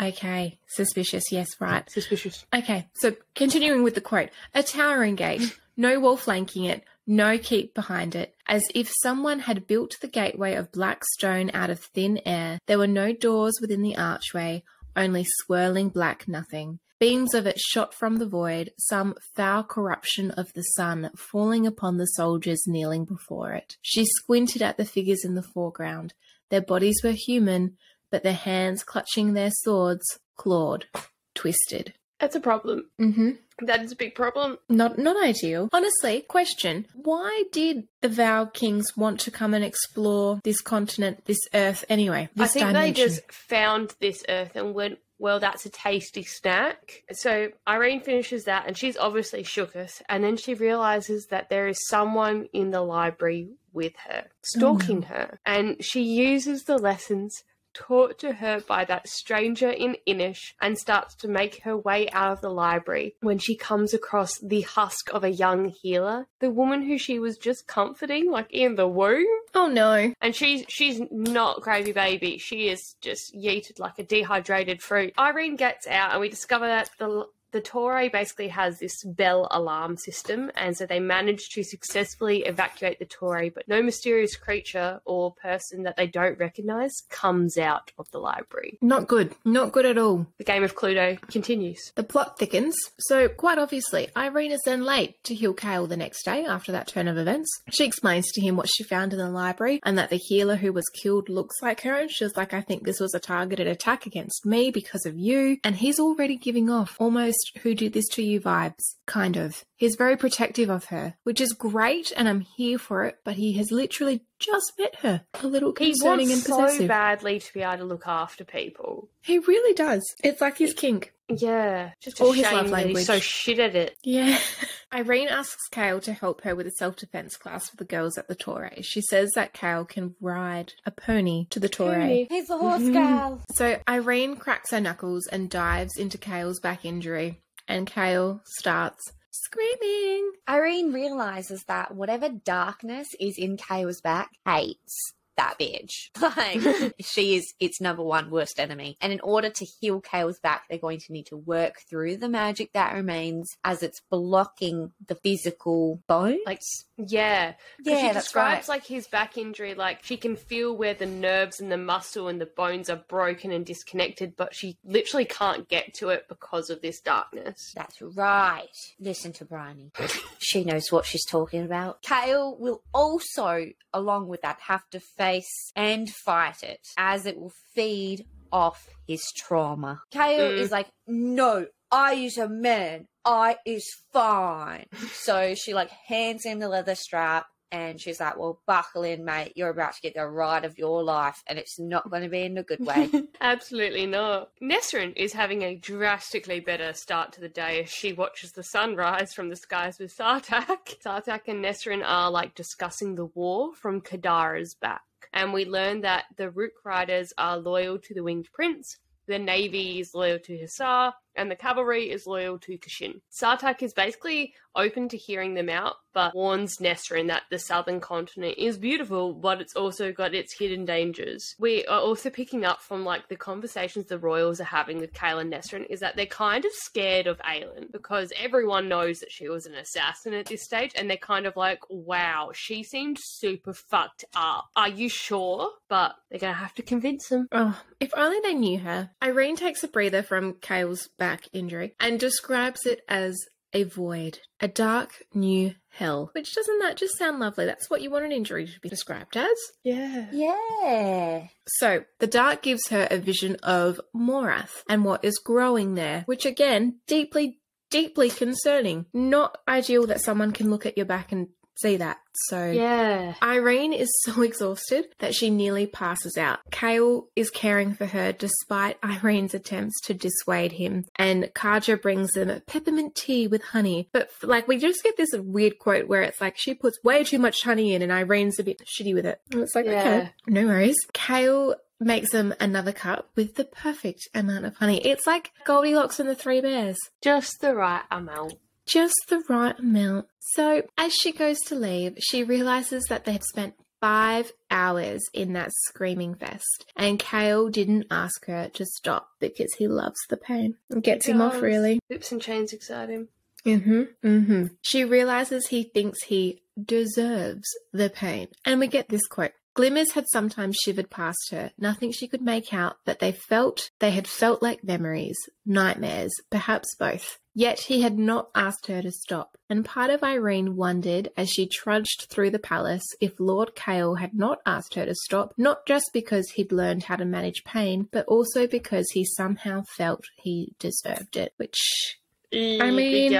Okay, suspicious, yes, right. suspicious. Okay, so continuing with the quote a towering gate, no wall flanking it, no keep behind it. As if someone had built the gateway of black stone out of thin air, there were no doors within the archway, only swirling black nothing. Beams of it shot from the void, some foul corruption of the sun falling upon the soldiers kneeling before it. She squinted at the figures in the foreground. Their bodies were human, but their hands clutching their swords clawed, twisted. That's a problem. Mm-hmm. That is a big problem. Not not ideal. Honestly, question: Why did the Valg Kings want to come and explore this continent, this Earth? Anyway, this I think dimension. they just found this earth and went, well, that's a tasty snack. So Irene finishes that and she's obviously shooketh. And then she realizes that there is someone in the library with her, stalking her. And she uses the lessons taught to her by that stranger in Innish and starts to make her way out of the library when she comes across the husk of a young healer, the woman who she was just comforting, like in the womb. Oh no! And she's she's not gravy baby. She is just yeeted like a dehydrated fruit. Irene gets out, and we discover that the the Torre basically has this bell alarm system, and so they manage to successfully evacuate the Torre, but no mysterious creature or person that they don't recognize comes out of the library. Not good. Not good at all. The game of Cluedo continues. The plot thickens, so quite obviously, Irene is then late to heal Kale the next day after that turn of events. She explains to him what she found in the library and that the healer who was killed looks like her, and she's like, I think this was a targeted attack against me because of you. And he's already giving off almost who did this to you vibes, kind of. He's very protective of her, which is great, and I'm here for it, but he has literally just met her. A little concerning He concerning wants and so badly to be able to look after people. He really does. It's like his kink. Yeah, just a Or his love that he's so shit at it. Yeah. Irene asks Kale to help her with a self defense class for the girls at the Torre. She says that Kale can ride a pony to the Torre. He's a horse girl. So Irene cracks her knuckles and dives into Kale's back injury, and Kale starts screaming. Irene realizes that whatever darkness is in Kale's back hates that bitch. Like she is its number one worst enemy. And in order to heal Kale's back, they're going to need to work through the magic that remains as it's blocking the physical bones. Like, yeah, yeah, she that's describes right. like his back injury, like she can feel where the nerves and the muscle and the bones are broken and disconnected, but she literally can't get to it because of this darkness. That's right. Listen to Bryony. she knows what she's talking about. Kale will also, along with that, have to face and fight it as it will feed off his trauma. Kale Mm. is like, no, I is a man. I is fine. so she like hands him the leather strap. And she's like, Well, buckle in, mate. You're about to get the ride of your life, and it's not going to be in a good way. Absolutely not. Nesryn is having a drastically better start to the day as she watches the sun rise from the skies with Sartaq. Sartaq and Nesryn are like discussing the war from Kadara's back. And we learn that the Rook Riders are loyal to the Winged Prince, the Navy is loyal to Hasar, and the cavalry is loyal to Kashin. Sartaq is basically open to hearing them out, but warns Nesryn that the southern continent is beautiful, but it's also got its hidden dangers. We are also picking up from like the conversations the royals are having with Kale and Nesryn is that they're kind of scared of Aelin because everyone knows that she was an assassin at this stage, and they're kind of like, wow, she seemed super fucked up. Are you sure? But they're gonna have to convince them. Oh, if only they knew her. Irene takes a breather from Kale's back injury and describes it as a void, a dark new hell. Which doesn't that just sound lovely? That's what you want an injury to be described as. Yeah. yeah. So, the dark gives her a vision of Morath and what is growing there, which again, deeply, deeply concerning. Not ideal that someone can look at your back and see that. So, Yeah. Irene is so exhausted that she nearly passes out. Kale is caring for her despite Irene's attempts to dissuade him, and Kadja brings them peppermint tea with honey. But like, we just get this weird quote where it's like she puts way too much honey in, and Irene's a bit shitty with it. And it's like, Yeah. okay, no worries. Kale makes them another cup with the perfect amount of honey. It's like Goldilocks and the Three Bears Just the right amount. Just the right amount. So, as she goes to leave, she realizes that they've spent five hours in that screaming fest, and Kale didn't ask her to stop because he loves the pain. It gets him off, really. Whips and chains excite him. Mm-hmm. Mm-hmm. She realizes he thinks he deserves the pain. And we get this quote. Glimmers had sometimes shivered past her, nothing she could make out, but they felt they had felt like memories, nightmares, perhaps both. Yet he had not asked her to stop, and part of Irene wondered as she trudged through the palace if Lord Kale had not asked her to stop, not just because he'd learned how to manage pain, but also because he somehow felt he deserved it, which mm, I mean-.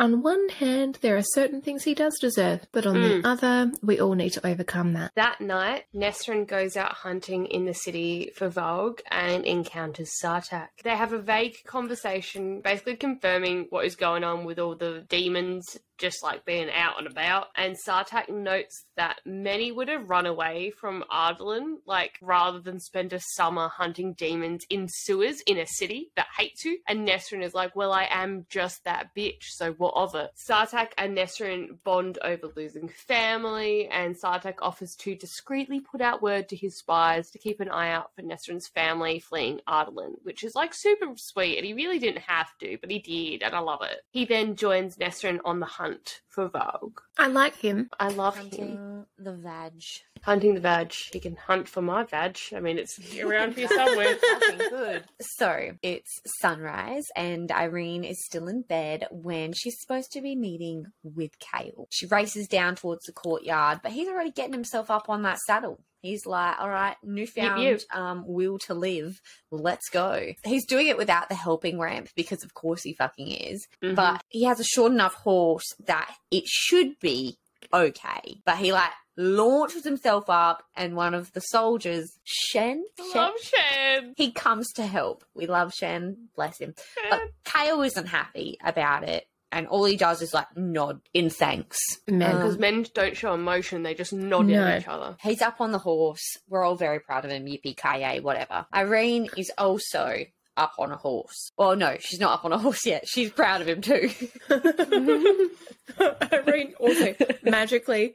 On one hand, there are certain things he does deserve, but on Mm. the other, we all need to overcome that. That night, Nesryn goes out hunting in the city for Vogue and encounters Sartaq. They have a vague conversation, basically confirming what is going on with all the demons just like being out and about. And Sartaq notes that many would have run away from Adarlan, like rather than spend a summer hunting demons in sewers in a city that hates you. And Nesryn is like, Well, I am just that bitch, so what of it? Sartaq and Nesryn bond over losing family, and Sartaq offers to discreetly put out word to his spies to keep an eye out for Nesryn's family fleeing Adarlan, which is like super sweet, and he really didn't have to, but he did, and I love it. He then joins Nesryn on the hunt for Vogue. I like him. I love him. Hunting the vag. Hunting the vag. He can hunt for my vag. I mean, it's around here somewhere. Fucking good. So it's sunrise, and Irene is still in bed when she's supposed to be meeting with Kale. She races down towards the courtyard, but he's already getting himself up on that saddle. He's like, all right, newfound Yip, um, will to live. Let's go. He's doing it without the helping ramp because, of course, he fucking is. Mhm. But he has a short enough horse that it should be okay. But he like launches himself up, and one of the soldiers, Shen, Shen, love Shen. he comes to help. We love Shen, bless him. But Kale isn't happy about it, and all he does is like nod in thanks. Men. Um, Because men don't show emotion, they just nod No. at each other. He's up on the horse. We're all very proud of him. Yippee ki whatever. Irene is also up on a horse. Well, no, she's not up on a horse yet. She's proud of him too. Irene also magically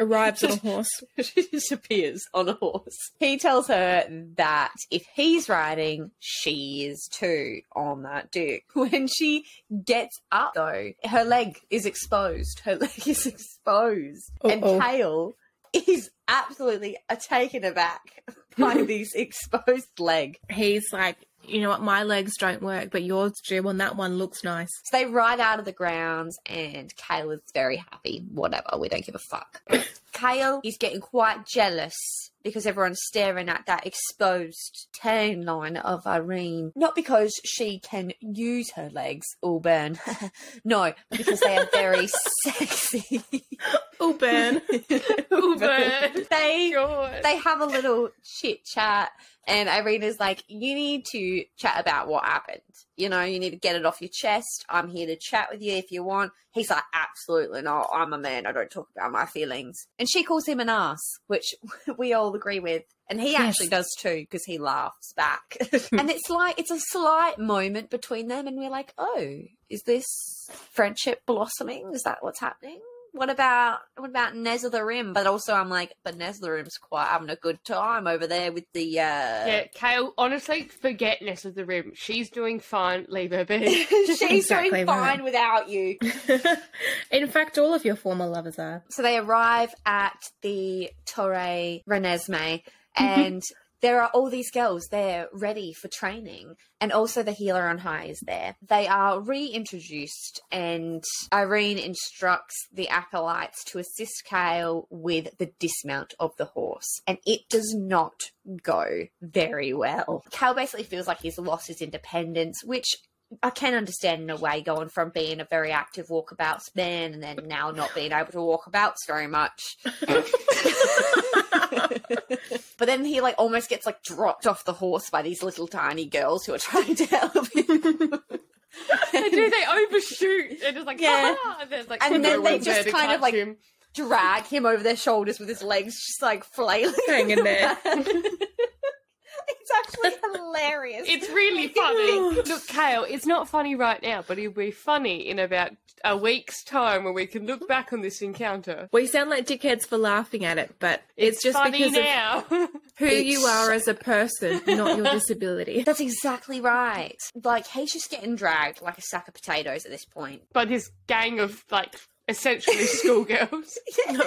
arrives on a horse. she disappears on a horse. He tells her that if he's riding, she is too on that dick. When she gets up, though, her leg is exposed. Her leg is exposed. And Uh-oh. Kale is absolutely uh, taken aback by this exposed leg. He's like, you know what, my legs don't work, but yours do, and that one looks nice. So they ride out of the grounds, and Kayla's very happy. Whatever, we don't give a fuck. Kale is getting quite jealous because everyone's staring at that exposed tan line of Irene. Not because she can use her legs, all burn. no, because they are very sexy. Oh, Ben. Ooh, burn. They God. they have a little chit chat, and Irina's like, "You need to chat about what happened. You know, you need to get it off your chest. I'm here to chat with you if you want." He's like, "Absolutely not. I'm a man. I don't talk about my feelings." And she calls him an ass, which we all agree with. And he Yes. actually does too, because he laughs back. and it's like, it's a slight moment between them, and we're like, oh, is this friendship blossoming? Is that what's happening? What about what about Nez the Rim? But also, I'm like, but Nez the Rim's quite having a good time over there with the. uh Yeah, Kale, honestly, forget Ness of the Rim. She's doing fine. Leave her be. She's Exactly doing right. fine without you. In fact, all of your former lovers are. So they arrive at the Torre Renesmee, and there are all these girls there ready for training, and also the healer on high is there. They are reintroduced, and Irene instructs the acolytes to assist Kale with the dismount of the horse, and it does not go very well. Kale basically feels like he's lost his independence, which I can understand in a way going from being a very active walkabouts man and then now not being able to walkabouts very much. but then he like almost gets like dropped off the horse by these little tiny girls who are trying to help him. they do, they overshoot. They're just like, Yeah. yeah. And, like, And then they just kind of, like, him. Drag him over their shoulders with his legs just like flailing. Hanging there. It's actually hilarious. It's really funny. Look, Kale, it's not funny right now, but it'll be funny in about a week's time when we can look back on this encounter. We sound like dickheads for laughing at it, but it's, just funny because of now. who It's you are as a person, not your disability. That's exactly right. Like he's just getting dragged like a sack of potatoes at this point. but this gang of like essentially schoolgirls.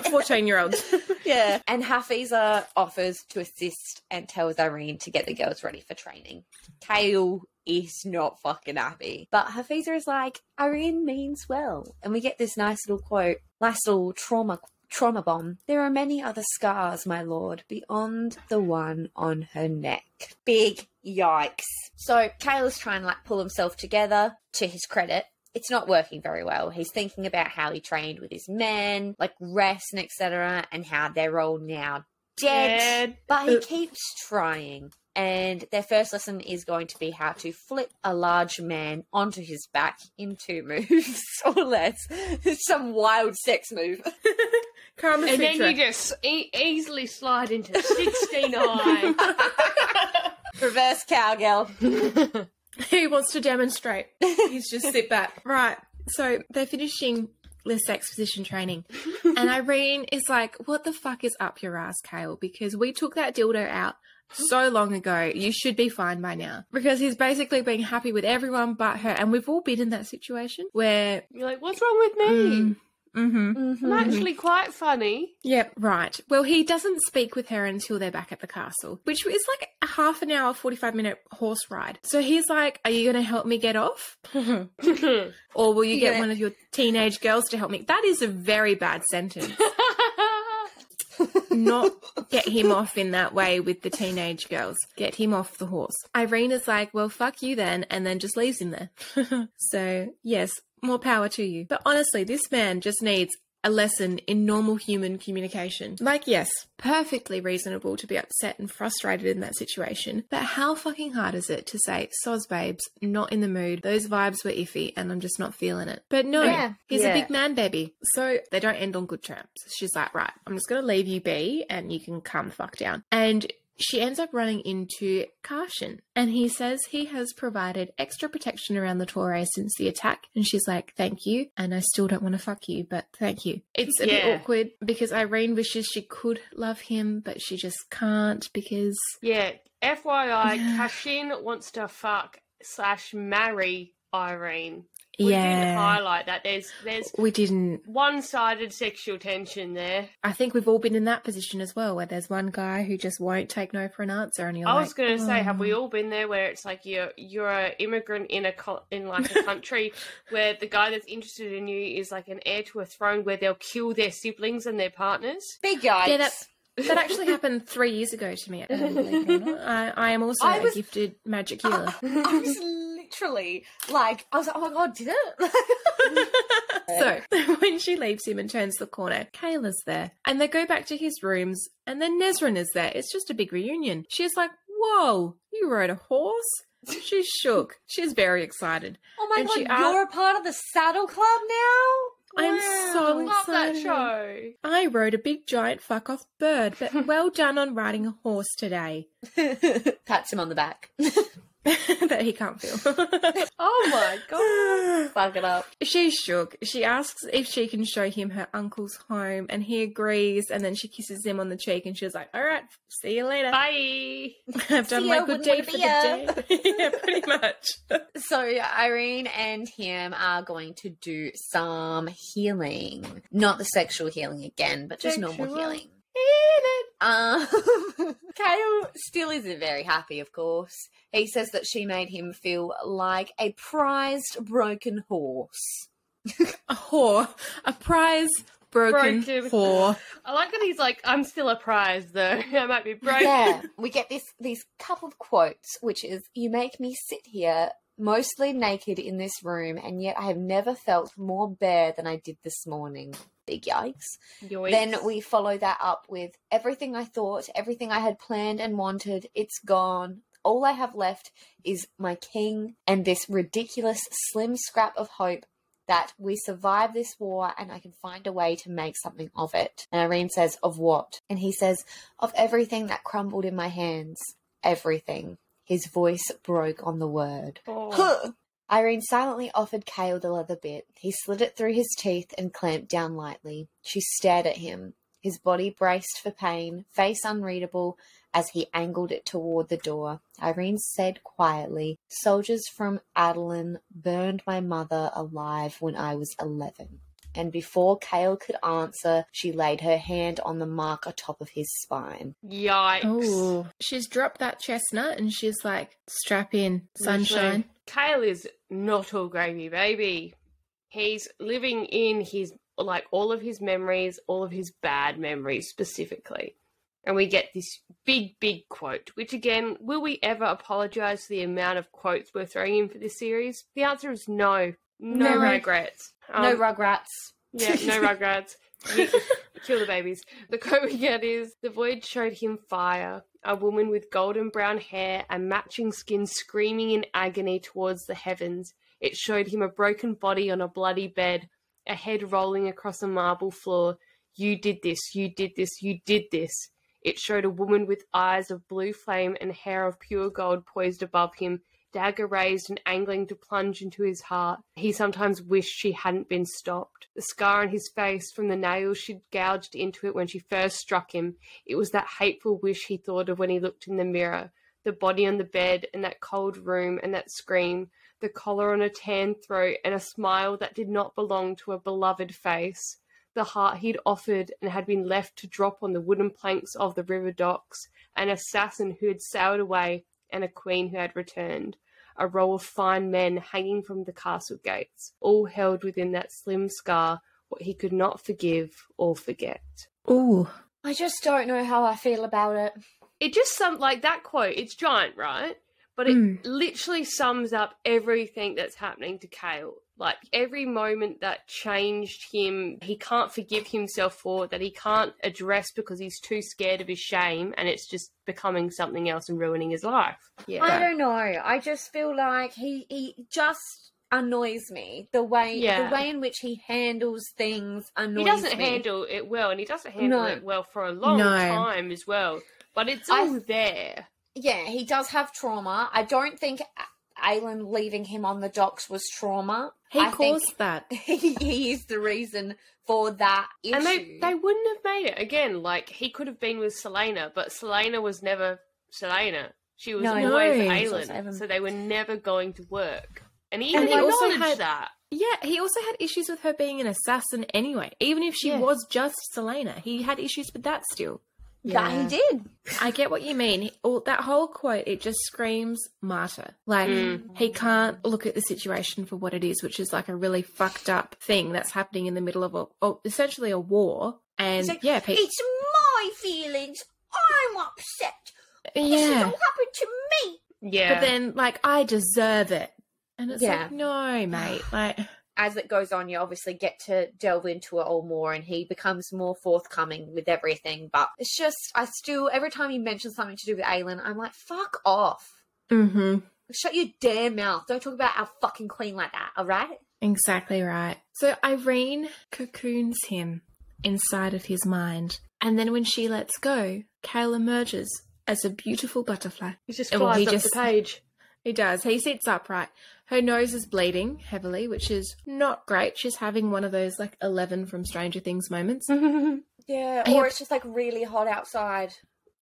14 year olds. Yeah. And Hafiza offers to assist and tells Irene to get the girls ready for training. Kale is not fucking happy. But Hafiza is like, Irene means well. And we get this nice little quote, nice little trauma trauma bomb. There are many other scars, my lord, beyond the one on her neck. Big yikes. So Kale is trying to like pull himself together to his credit it's not working very well. He's thinking about how he trained with his men, like rest and etc., and how they're all now dead. Dead. But he Uh, keeps trying. and their first lesson is going to be how to flip a large man onto his back in two moves or less. Some wild sex move. Kama And then you just e- easily slide into 69. Reverse cowgirl. he wants to demonstrate. He's just sit back. Right. So they're finishing this exposition training. and Irene is like, What the fuck is up your ass, Kale? Because we took that dildo out so long ago. You should be fine by now. Because he's basically being happy with everyone but her. And we've all been in that situation where. You're like, what's wrong with me? Mm, hmm Mm-hmm. Actually quite funny. Yep, right. Well, he doesn't speak with her until they're back at the castle, which is like a half an hour, 45 minute horse ride. So he's like, Are you going to help me get off? or will you get Yeah. one of your teenage girls to help me? That is a very bad sentence. Not get him off in that way with the teenage girls. Get him off the horse. Irene is like, Well, fuck you then, and then just leaves him there. so, yes, more power to you. But honestly, this man just needs a lesson in normal human communication. Like, yes, perfectly reasonable to be upset and frustrated in that situation, but how fucking hard is it to say, Soz babes, not in the mood, those vibes were iffy and I'm just not feeling it? But no, Yeah, he's yeah. a big man baby. So they don't end on good terms. She's like, right, I'm just going to leave you be and you can calm the fuck down. And she ends up running into Kashin, and he says he has provided extra protection around the Torre since the attack. And she's like, Thank you. And I still don't want to fuck you, but thank you. It's a bit awkward because Irene wishes she could love him, but she just can't because. yeah, FYI, Yeah. Kashin wants to fuck slash marry Irene. We did yeah. highlight that. There's there's We didn't. one sided sexual tension there. I think we've all been in that position as well, where there's one guy who just won't take no for an answer, and you're I like, was going to say, have we "Oh." all been there where it's like you're you're an immigrant in a in like a country where the guy that's interested in you is like an heir to a throne where they'll kill their siblings and their partners. Big yikes. Yeah, that- That actually happened three years ago to me. believe it or not. I, I am also I a was- gifted magic healer. I was literally like, I was like, oh my god, did it? So when she leaves him and turns the corner, Kayla's there. And they go back to his rooms, and then Nesryn is there. It's just a big reunion. She's like, Whoa, you rode a horse? She's shook. She's very excited. oh my And god, you're a part of the Saddle Club now? I'm so Love that excited. show. I rode a big giant fuck off bird, but well done on riding a horse today. Pats him on the back. that he can't feel. Oh my god. Fuck it up. She's shook. She asks if she can show him her uncle's home, and he agrees. And then she kisses him on the cheek, and she's like, "All right, see you later. Bye. I've done See my good deed for the day." yeah, pretty much. So Irene and him are going to do some healing. Not the sexual healing again, but just normal healing. Um, Kale still isn't very happy, of course. He says that she made him feel like a prized broken horse. A whore, a prize broken, Broken. whore. I like that he's like, I'm still a prize though. I might be broken. Yeah, we get this these couple of quotes, which is "You make me sit here mostly naked in this room, and yet I have never felt more bare than I did this morning." Big yikes. Then we follow that up with everything I thought, everything I had planned and wanted, it's gone. All I have left is my king and this ridiculous slim scrap of hope that we survive this war and I can find a way to make something of it. And Irene says, Of what? And he says, Of everything that crumbled in my hands. Everything. His voice broke on the word. Oh. Huh. Irene silently offered Kale the leather bit. He slid it through his teeth and clamped down lightly. She stared at him, his body braced for pain, face unreadable as he angled it toward the door. Irene said quietly, Soldiers from Adarlan burned my mother alive when I was eleven. And before Kale could answer, she laid her hand on the mark atop of his spine. Yikes. Oh, she's dropped that chestnut, and she's like, "Strap in, sunshine." Kale is not all gravy, baby. He's living in his like all of his memories, all of his bad memories specifically. And we get this big, big quote, which again, will we ever apologize for the amount of quotes we're throwing in for this series? The answer is no. No, No. regrets. no Um, rugrats. yeah, no rugrats. Kill the babies. The quote we get is The void showed him fire, a woman with golden brown hair and matching skin screaming in agony towards the heavens. It showed him a broken body on a bloody bed, a head rolling across a marble floor. You did this, you did this, you did this. It showed a woman with eyes of blue flame and hair of pure gold poised above him, dagger raised and angling to plunge into his heart. He sometimes wished she hadn't been stopped. The scar on his face from the nails she'd gouged into it when she first struck him, it was that hateful wish he thought of when he looked in the mirror. The body on the bed, and that cold room, and that scream, the collar on a tan throat, and a smile that did not belong to a beloved face the heart he'd offered and had been left to drop on the wooden planks of the river docks, an assassin who had sailed away, and a queen who had returned. A row of fine men hanging from the castle gates, all held within that slim scar what he could not forgive or forget. Ooh. I just don't know how I feel about it. It just some like that quote. It's giant, right? But it Mm. literally sums up everything that's happening to Kale. Like every moment that changed him, he can't forgive himself for that he can't address because he's too scared of his shame, and it's just becoming something else and ruining his life. Yeah, I don't know. I just feel like he he just annoys me. The way Yeah. the way in which he handles things annoys he doesn't me. handle it well, and he doesn't handle No. it well for a long No. time as well. But it's I- all there. Yeah, he does have trauma. I don't think A- Aelin leaving him on the docks was trauma. He I caused that. he, he is the reason for that issue. And they they wouldn't have made it again. Like he could have been with Celaena, but Celaena was never Celaena. She was No. always No. Aelin, so they were never going to work. And he even And he also acknowledged had- that. Yeah, he also had issues with her being an assassin anyway. Even if she Yeah. was just Celaena, he had issues with that still. That he did. I get what you mean. He- all, that whole quote, it just screams martyr. Like, Mm. he can't look at the situation for what it is, which is like a really fucked up thing that's happening in the middle of a, oh, essentially a war. And like, yeah, pe- It's my feelings. I'm upset. Yeah. This has yeah. all happened to me. Yeah. But then, like, I deserve it. And it's Yeah. like, no, mate. Like, As it goes on, you obviously get to delve into it all more, and he becomes more forthcoming with everything. But it's just, I still, every time he mentions something to do with Aelin, I'm like, fuck off. mm-hmm. Shut your damn mouth. Don't talk about our fucking queen like that, alright? Exactly right. So Irene cocoons him inside of his mind. And then when she lets go, Kale emerges as a beautiful butterfly. he just well, flies he up just- the page. He does. He sits upright. Her nose is bleeding heavily, which is not great. She's having one of those like 11 from Stranger Things moments. Yeah, or it's just like really hot outside.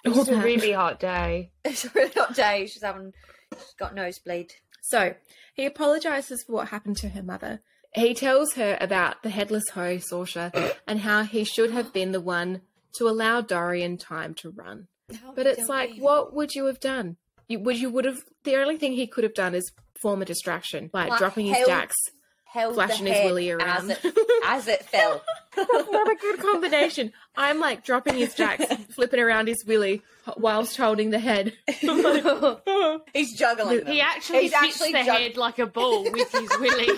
It's a really hot day. It's a really hot day. She's having, she's got nosebleed. So he apologizes for what happened to her mother. He tells her about the headless hoe, Sorscha, and how he should have been the one to allow Dorian time to run. But it's like, what would you have done? You would you would have the only thing he could have done is form a distraction, by Like, dropping his jacks, flashing his willy around. as it, as it fell. That's not a good combination. I'm like dropping his jacks, flipping around his willy whilst holding the head. He's juggling. them. He actually He's hits actually the jug- head like a ball with his willy.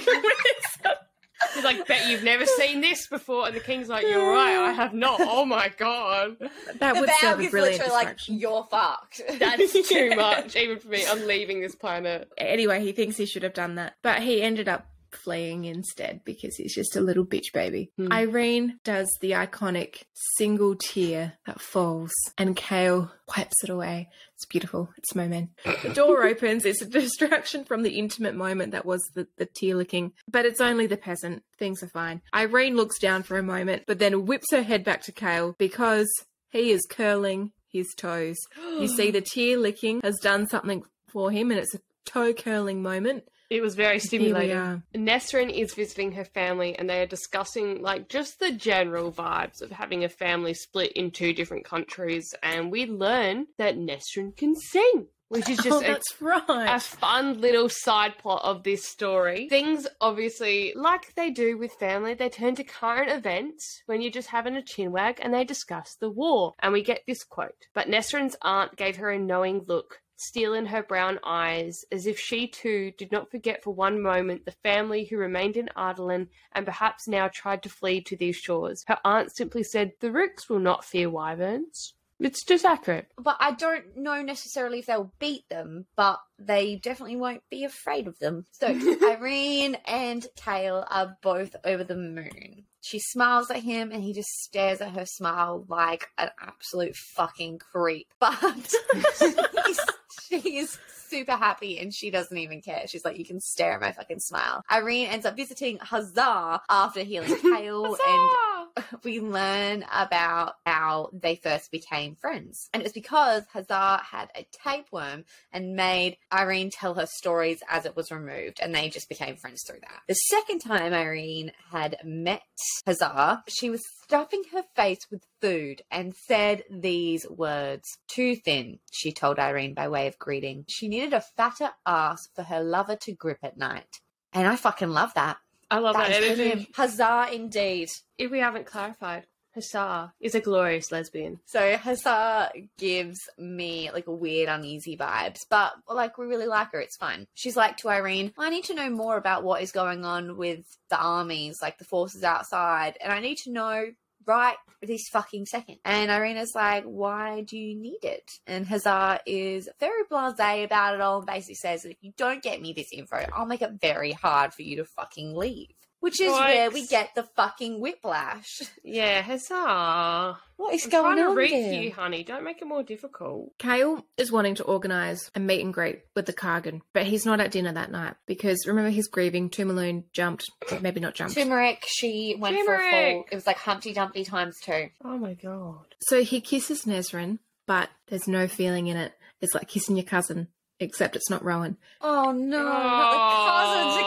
He's like, bet you've never seen this before. And the king's like, you're right, I have not. Oh my god. that The would serve bag a is brilliant literally like, distraction. you're fucked. That's too much, even for me. I'm leaving this planet. anyway, he thinks he should have done that, but he ended up fleeing instead because he's just a little bitch baby. Hmm. Irene does the iconic single tear that falls, and Kale wipes it away. It's beautiful. It's moment. The door opens. It's a distraction from the intimate moment that was the, the tear licking, but it's only the peasant. Things are fine. Irene looks down for a moment, but then whips her head back to Kale because he is curling his toes. You see, the tear licking has done something for him, and it's a toe curling moment. It was very stimulating. Nesryn is visiting her family and they are discussing like just the general vibes of having a family split in two different countries and we learn that Nesryn can sing, which is Oh, just a, that's right. a fun little side plot of this story. Things obviously like they do with family, they turn to current events when you're just having a chinwag and they discuss the war. And we get this quote. But Nesryn's aunt gave her a knowing look steel in her brown eyes, as if she too did not forget for one moment the family who remained in Adarlan and perhaps now tried to flee to these shores. Her aunt simply said, The ruks will not fear wyverns. It's just accurate. But I don't know necessarily if they'll beat them, but they definitely won't be afraid of them. So Irene and Kale are both over the moon. She smiles at him and he just stares at her smile like an absolute fucking creep. But she's, super happy and she doesn't even care. She's like, you can stare at my fucking smile. Irene ends up visiting Huzzah after healing Kale and we learn about how they first became friends. And it's because Hasar had a tapeworm and made Irene tell her stories as it was removed, and they just became friends through that. The second time Irene had met Hasar, she was stuffing her face with food and said these words. Too thin, she told Irene by way of greeting. She needed a fatter ass for her lover to grip at night. And I fucking love that. I love that, That energy. Huzzah indeed. If we haven't clarified, Hasar is a glorious lesbian. So Hasar gives me like a weird, uneasy vibes, but like we really like her. It's fine. She's like to Irene, I need to know more about what is going on with the armies, like the forces outside, and I need to know right this fucking second. And Irina's like, why do you need it? And Hasar is very blasé about it all and basically says that if you don't get me this info, I'll make it very hard for you to fucking leave. Which is where we get the fucking whiplash. Yeah, Hasar. What is I'm going trying to on read there? for you, honey. Don't make it more difficult. Kale is wanting to organise a meet and greet with the Khagan, but he's not at dinner that night because remember he's grieving. Tumelun jumped, maybe not jumped. Turmeric, she went for a fall. It was like Humpty Dumpty times two. Oh my god. So he kisses Nesryn, but there's no feeling in it. It's like kissing your cousin, except it's not Rowan. Oh no, not the cousins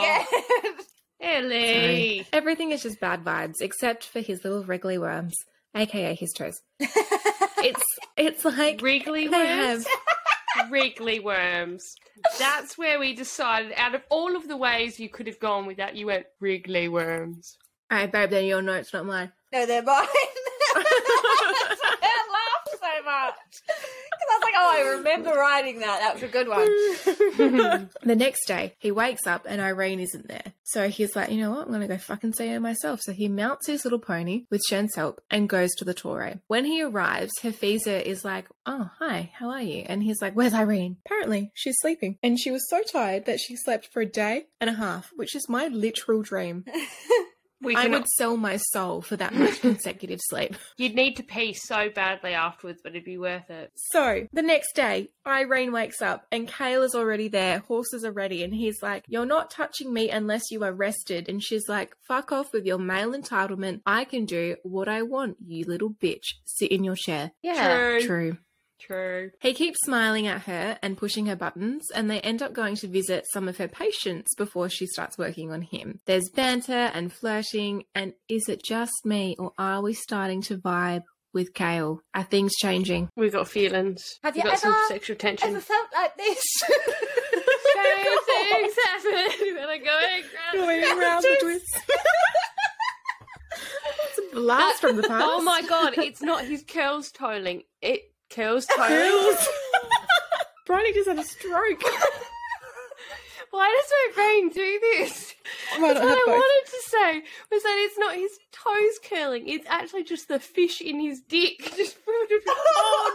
again. Ellie. Sorry. Everything is just bad vibes, except for his little wriggly worms, aka his toes. It's it's like Wriggly worms. have Wriggly worms. That's where we decided out of all of the ways you could have gone with that, you went wriggly worms. All right, babe, then your notes, not mine. no, they're mine. That's why I laughed so much. Because I was like, oh, I remember writing that. That was a good one. The next day, he wakes up and Irene isn't there. So he's like, you know what? I'm going to go fucking see her myself. So he mounts his little pony with Shen's help and goes to the Torre. When he arrives, Hafiza is like, oh, hi, how are you? And he's like, where's Irene? Apparently, she's sleeping. And she was so tired that she slept for a day and a half, which is my literal dream. We I would sell my soul for that much consecutive sleep. You'd need to pee so badly afterwards, but it'd be worth it. So the next day, Irene wakes up and Kale is already there. Horses are ready, and he's like, You're not touching me unless you are rested. And she's like, Fuck off with your male entitlement. I can do what I want, you little bitch. Sit in your chair. Yeah. True. True. True. He keeps smiling at her and pushing her buttons, and they end up going to visit some of her patients before she starts working on him. There's banter and flirting, and is it just me, or are we starting to vibe with Kale? Are things changing? We've got feelings. Have We've you got some ever- sexual tension. Ever felt like this? Same things happen when I go Going around the twist. It's a blast from the uh, oh past. Oh my god, it's not his curls toiling. It curls toiling. Bronny just had a stroke. Why does my brain do this? That's what I both? wanted to say was that it's not his toes curling. It's actually just the fish in his dick. Just Oh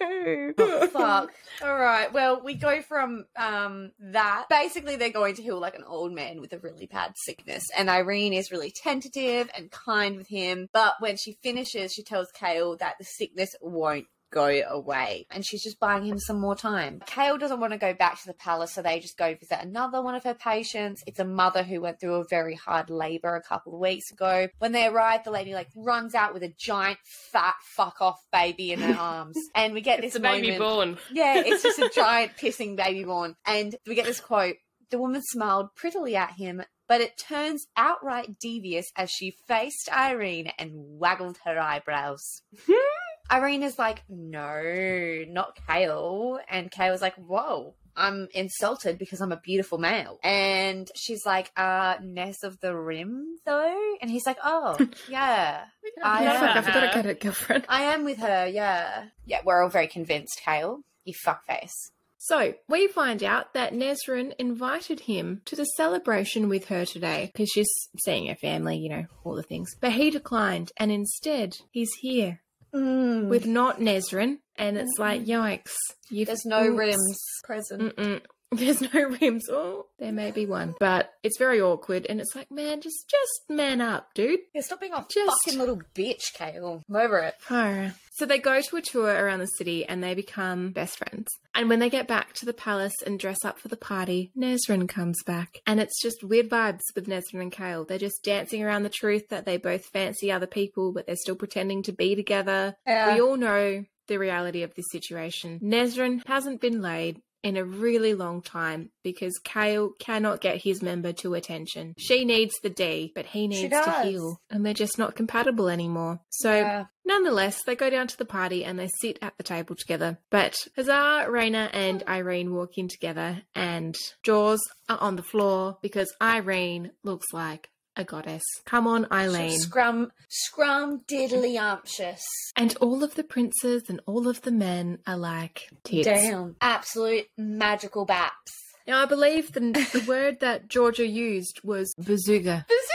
Oh, fuck. All right. Well, we go from um that. Basically, they're going to heal like an old man with a really bad sickness, and Yrene is really tentative and kind with him. But when she finishes, she tells Kale that the sickness won't go away, and she's just buying him some more time. Kale doesn't want to go back to the palace, so they just go visit another one of her patients. It's a mother who went through a very hard labor a couple of weeks ago. When they arrive, the lady like runs out with a giant fat fuck off baby in her arms, and we get it's this baby moment- born. yeah, it's just a giant pissing baby born. And we get this quote The woman smiled prettily at him, but it turns outright devious as she faced Yrene and waggled her eyebrows. Yrene is like, No, not Kale. And Kale was like, Whoa. I'm insulted because I'm a beautiful male. And she's like, uh, Ness of the Rim, though? And he's like, Oh, yeah. I Yeah, fuck, I am. forgot I got a girlfriend. I am with her, yeah. Yeah, we're all very convinced, Kale. You fuckface. So we find out that Nesryn invited him to the celebration with her today because she's seeing her family, you know, all the things. But he declined, and instead he's here Mm. with not Nesryn, and it's like, yikes. You've, There's no oops. rims present. Mm-mm. There's no rims. Oh, there may be one, but it's very awkward, and it's like, man, just just man up, dude. Yeah, stop being a Just- fucking little bitch, Kale. I'm over it. Alright. So they go to a tour around the city and they become best friends. And when they get back to the palace and dress up for the party, Nesryn comes back. And it's just weird vibes with Nesryn and Kale. They're just dancing around the truth that they both fancy other people, but they're still pretending to be together. Yeah. We all know the reality of this situation. Nesryn hasn't been laid in a really long time because Kyle cannot get his member to attention. She needs the D, but he needs to heal. And they're just not compatible anymore. So Yeah. Nonetheless, they go down to the party and they sit at the table together. But Hasar, Renia, and Yrene walk in together, and jaws are on the floor because Yrene looks like a goddess. Come on, Eileen. Scrum, scrum, diddly umptious. And all of the princes and all of the men are like tits. Damn. Absolute magical baps. Now, I believe the, the word that Georgia used was bazooka. Bazooka!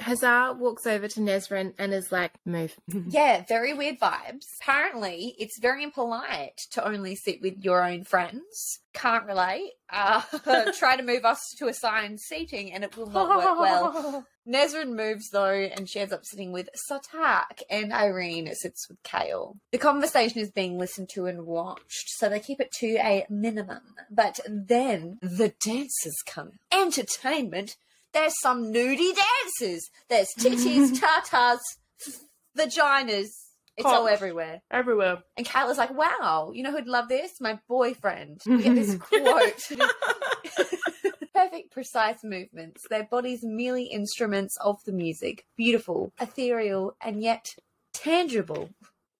Hasar walks over to Nesryn and is like, move. yeah, very weird vibes. Apparently, it's very impolite to only sit with your own friends. Can't relate. Uh, try to move us to assigned seating and it will not work well. Nesryn moves though, and she ends up sitting with Sartaq, and Yrene sits with Kale. The conversation is being listened to and watched, so they keep it to a minimum. But then the dancers come. Entertainment. There's some nudie dances. There's titties, tatas, vaginas. It's all everywhere. Everywhere. And Kayla's like, wow, you know who'd love this? My boyfriend. Get this quote. Perfect, precise movements. Their bodies merely instruments of the music. Beautiful, ethereal, and yet tangible.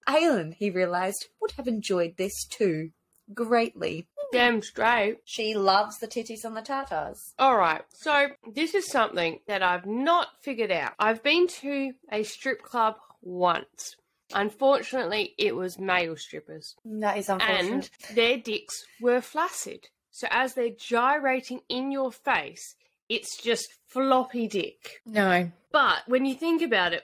Aelin, he realised, would have enjoyed this too. Greatly. Damn straight. She loves the titties on the tartars. All right. So this is something that I've not figured out. I've been to a strip club once. Unfortunately, it was male strippers, That is unfortunate. and their dicks were flaccid. So as they're gyrating in your face, it's just floppy dick. No. But when you think about it,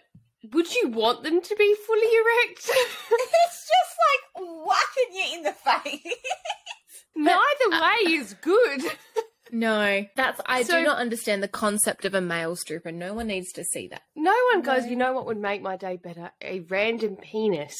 would you want them to be fully erect? it's just like whacking you in the face. Neither way is good. No. That's I So- do not understand the concept of a male stripper. No one needs to see that. No one goes, No. you know what would make my day better? A random penis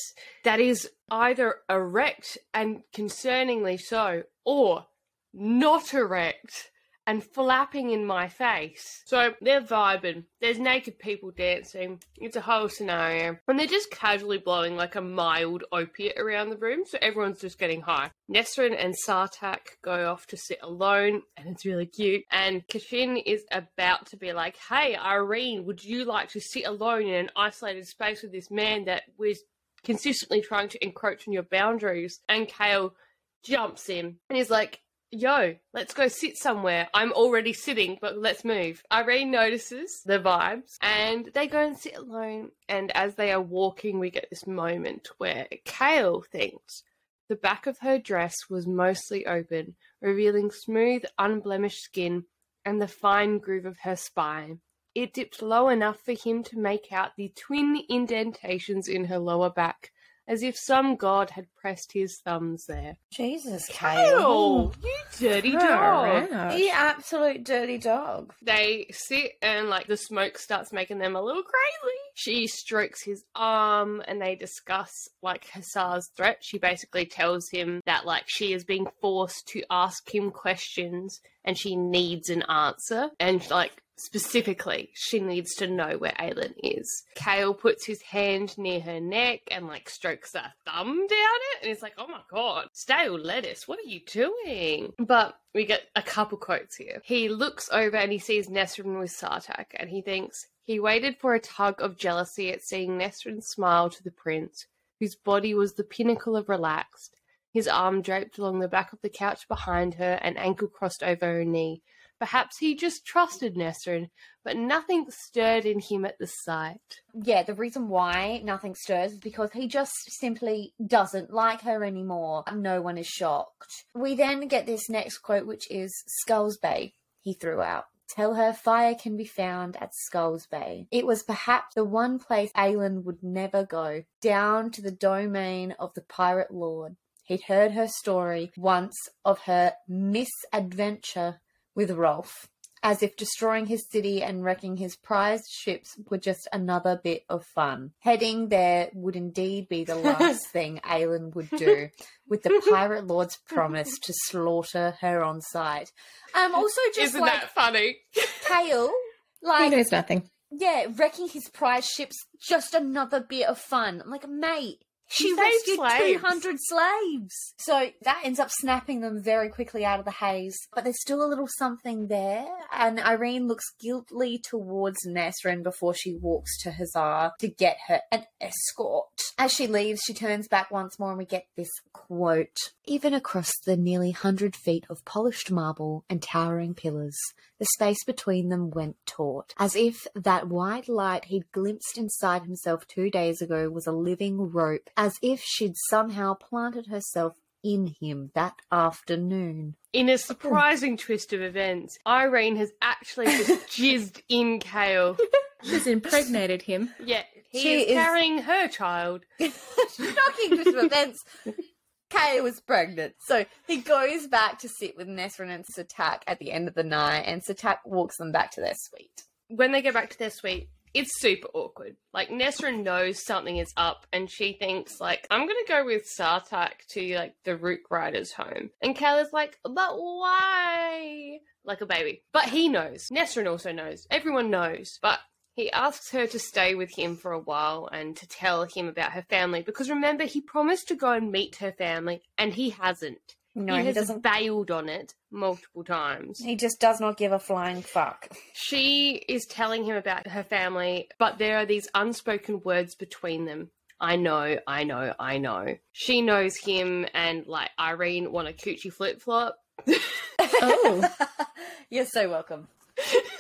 that is either erect and concerningly so, or not erect and flapping in my face. So they're vibing. There's naked people dancing. It's a whole scenario. And they're just casually blowing like a mild opiate around the room, so everyone's just getting high. Nesryn and Sartaq go off to sit alone, and it's really cute. And Kashin is about to be like, Hey, Yrene, would you like to sit alone in an isolated space with this man that was consistently trying to encroach on your boundaries? And Kale jumps in and he's like, Yo, let's go sit somewhere. I'm already sitting, but let's move. Yrene notices the vibes and they go and sit alone. And as they are walking, we get this moment where Kale thinks the back of her dress was mostly open, revealing smooth, unblemished skin and the fine groove of her spine. It dipped low enough for him to make out the twin indentations in her lower back, as if some god had pressed his thumbs there. Jesus, Kale, you dirty dog. Alright. You absolute dirty dog. They sit and like the smoke starts making them a little crazy. She strokes his arm and they discuss like Hasar's threat. She basically tells him that like she is being forced to ask him questions and she needs an answer. And like specifically, she needs to know where Aelin is. Kale puts his hand near her neck and like strokes a thumb down it, and it's like, oh my god, stale lettuce, what are you doing? But we get a couple quotes here. He looks over and he sees Nesryn with Sartaq, and he thinks he waited for a tug of jealousy at seeing Nesryn smile to the prince, whose body was the pinnacle of relaxed. His arm draped along the back of the couch behind her, and ankle crossed over her knee. Perhaps he just trusted Nesryn, but nothing stirred in him at the sight. Yeah, the reason why nothing stirs is because he just simply doesn't like her anymore. No one is shocked. We then get this next quote, which is Skulls Bay, he threw out. Tell her fire can be found at Skulls Bay. It was perhaps the one place Aelin would never go, down to the domain of the pirate lord. He'd heard her story once of her misadventure with Rolfe as if destroying his city and wrecking his prized ships were just another bit of fun. Heading there would indeed be the last thing Aelin would do, with the pirate lord's promise to slaughter her on sight. Um, also just Isn't like that funny? Kale, like He knows nothing. yeah, wrecking his prize ships just another bit of fun. I'm like, mate, she He saved rescued slaves. 200 slaves. So that ends up snapping them very quickly out of the haze. But there's still a little something there. And Yrene looks guiltily towards Nesryn before she walks to Hasar to get her an escort. As she leaves, she turns back once more and we get this quote. Even across the nearly hundred feet of polished marble and towering pillars, the space between them went taut, as if that white light he'd glimpsed inside himself two days ago was a living rope, as if she'd somehow planted herself in him that afternoon. In a oh. surprising twist of events, Yrene has actually just jizzed in Kale. She's impregnated him. Yeah, he She is, is- carrying her child. Shocking twist of events. Kay was pregnant. So he goes back to sit with Nesryn and Sartaq at the end of the night, and Sartaq walks them back to their suite. When they go back to their suite, it's super awkward. Like Nesryn knows something is up, and she thinks like, "I'm gonna go with Sartaq to like the Ruk Riders' home." And Kale is like, "But why?" Like a baby. But he knows. Nesryn also knows. Everyone knows. But he asks her to stay with him for a while and to tell him about her family because remember he promised to go and meet her family and he hasn't. No, he he has doesn't. bailed on it multiple times. He just does not give a flying fuck. She is telling him about her family, but there are these unspoken words between them. I know, I know, I know. She knows him and like Yrene want a coochie flip flop. Oh. You're so welcome.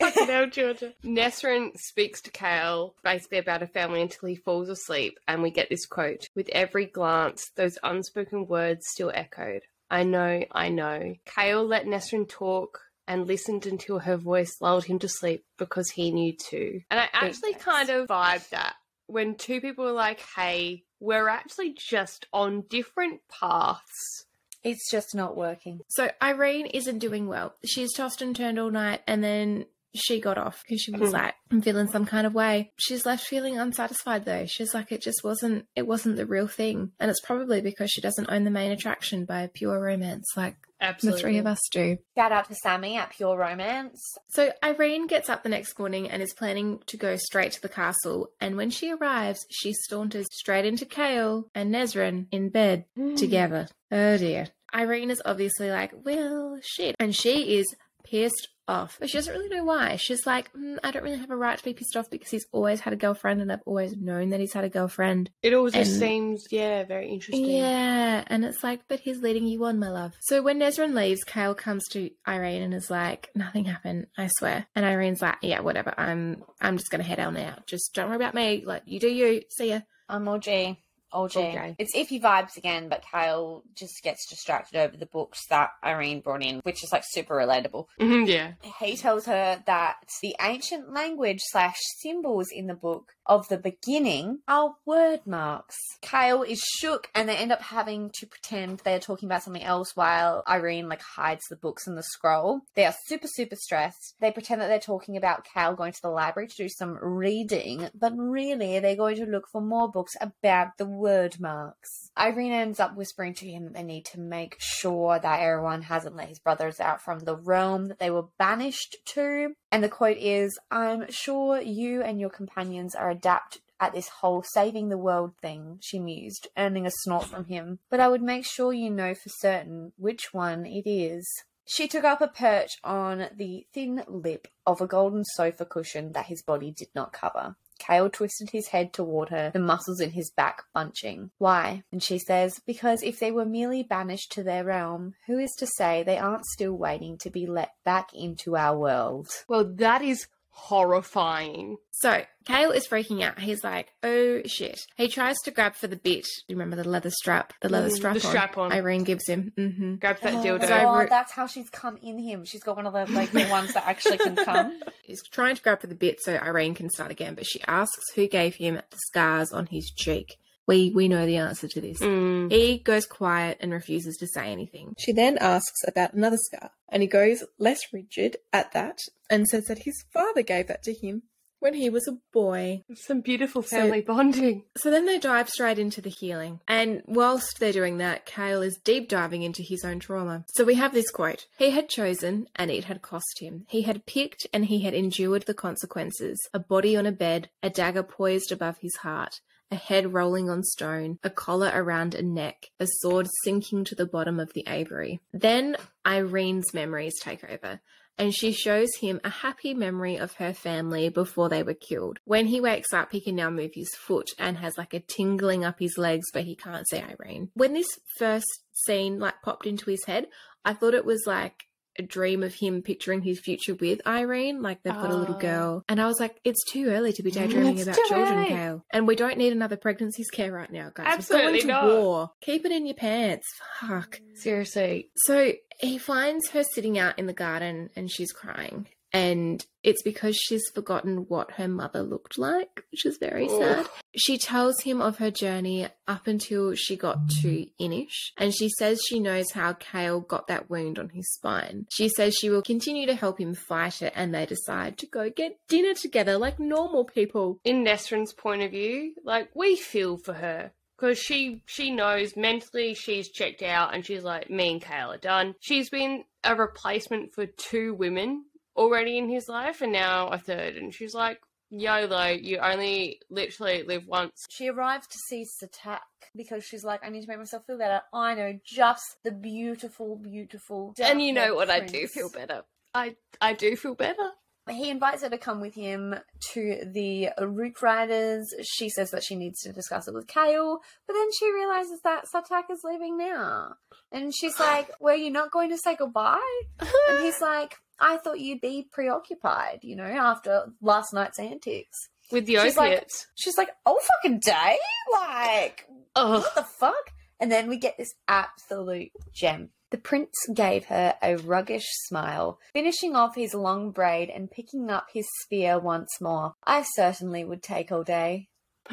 Fucking hell, Georgia. Nesryn speaks to Kale basically about her family until he falls asleep, and we get this quote With every glance, those unspoken words still echoed. I know, I know. Kale let Nesryn talk and listened until her voice lulled him to sleep because he knew too. And I actually thanks. kind of vibed that when two people are like, hey, we're actually just on different paths. It's just not working. So Yrene isn't doing well. She's tossed and turned all night and then she got off because she was Hmm. like, I'm feeling some kind of way. She's left feeling unsatisfied though. She's like, it just wasn't, it wasn't the real thing. And it's probably because she doesn't own the main attraction by pure romance like Absolutely. the three of us do. Shout out to Sammy at Pure Romance. So Yrene gets up the next morning and is planning to go straight to the castle. And when she arrives, she saunters straight into Kale and Nesryn in bed together. Oh dear. Yrene is obviously like, well, shit. And she is pissed off. But she doesn't really know why. She's like, mm, I don't really have a right to be pissed off because he's always had a girlfriend and I've always known that he's had a girlfriend. It all just seems, yeah, very interesting. Yeah, and it's like, but he's leading you on, my love. So when Nesryn leaves, Kale comes to Yrene and is like, "Nothing happened, I swear." And Yrene's like, "Yeah, whatever. I'm, I'm just gonna head out now. Just don't worry about me. Like, you do you. See ya." I'm OG. OG. Okay. It's iffy vibes again, but Kyle just gets distracted over the books that Yrene brought in, which is like super relatable. Mhm, yeah. He tells her that the ancient language slash symbols in the book of the beginning are Wyrdmarks. Kale is shook and they end up having to pretend they're talking about something else while Yrene like hides the books and the scroll. They are super, super stressed. They pretend that they're talking about Kale going to the library to do some reading, but really they're going to look for more books about the word marks. Yrene ends up whispering to him that they need to make sure that everyone hasn't let his brothers out from the realm that they were banished to. And the quote is I'm sure you and your companions are adept at this whole saving the world thing, she mused, earning a snort from him. But I would make sure you know for certain which one it is. She took up a perch on the thin lip of a golden sofa cushion that his body did not cover. Kale twisted his head toward her, the muscles in his back bunching. Why? And she says, Because if they were merely banished to their realm, who is to say they aren't still waiting to be let back into our world? Well, that is horrifying. So Kale is freaking out. He's like, "Oh shit!" He tries to grab for the bit. You remember the leather strap? The leather Mm, strap. the strap on. Yrene gives him. hmm Grabs that Oh, dildo. God, that's how she's come in him. She's got one of the like the ones that actually can come. He's trying to grab for the bit so Yrene can start again, but she asks who gave him the scars on his cheek. We we know the answer to this. Mm. He goes quiet and refuses to say anything. She then asks about another scar, and he goes less rigid at that and says that his father gave that to him when he was a boy. Some beautiful So- family bonding. So then they dive straight into the healing. And whilst they're doing that, Kale is deep diving into his own trauma. So we have this quote He had chosen, and it had cost him. He had picked, and he had endured the consequences. A body on a bed, a dagger poised above his heart. A head rolling on stone, a collar around a neck, a sword sinking to the bottom of the aviary. Then Yrene's memories take over and she shows him a happy memory of her family before they were killed. When he wakes up, he can now move his foot and has like a tingling up his legs, but he can't see Yrene. When this first scene like popped into his head, I thought it was like a dream of him picturing his future with Yrene, like they've got a little Oh. girl. And I was like, it's too early to be mm, daydreaming It's about children, early. Kale. And we don't need another pregnancy scare right now, guys. Absolutely not. war. Keep it in your pants. Fuck. Seriously. So he finds her sitting out in the garden and she's crying. And it's because she's forgotten what her mother looked like, which is very Ugh. sad. She tells him of her journey up until she got mm. to Innish, and she says she knows how Kale got that wound on his spine. She says she will continue to help him fight it, and they decide to go get dinner together like normal people. In Nesryn's point of view, like we feel for her. Because she she knows mentally she's checked out and she's like, me and Kale are done. She's been a replacement for two women already in his life and now a third. And she's like, YOLO, you only literally live once. She arrives to see Sartaq because she's like, I need to make myself feel better. I know just the beautiful, beautiful. and you know what? I do feel better. I I do feel better. He invites her to come with him to the Rook Riders. She says that she needs to discuss it with Kale, but then she realizes that Sartaq is leaving now. And she's like, Were you not going to say goodbye? And he's like, I thought you'd be preoccupied, you know, after last night's antics. With the She's like- She's like, Oh, fucking day? Like, Ugh. what the fuck? And then we get this absolute gem. The prince gave her a roguish smile, finishing off his long braid and picking up his spear once more. I certainly would take all day.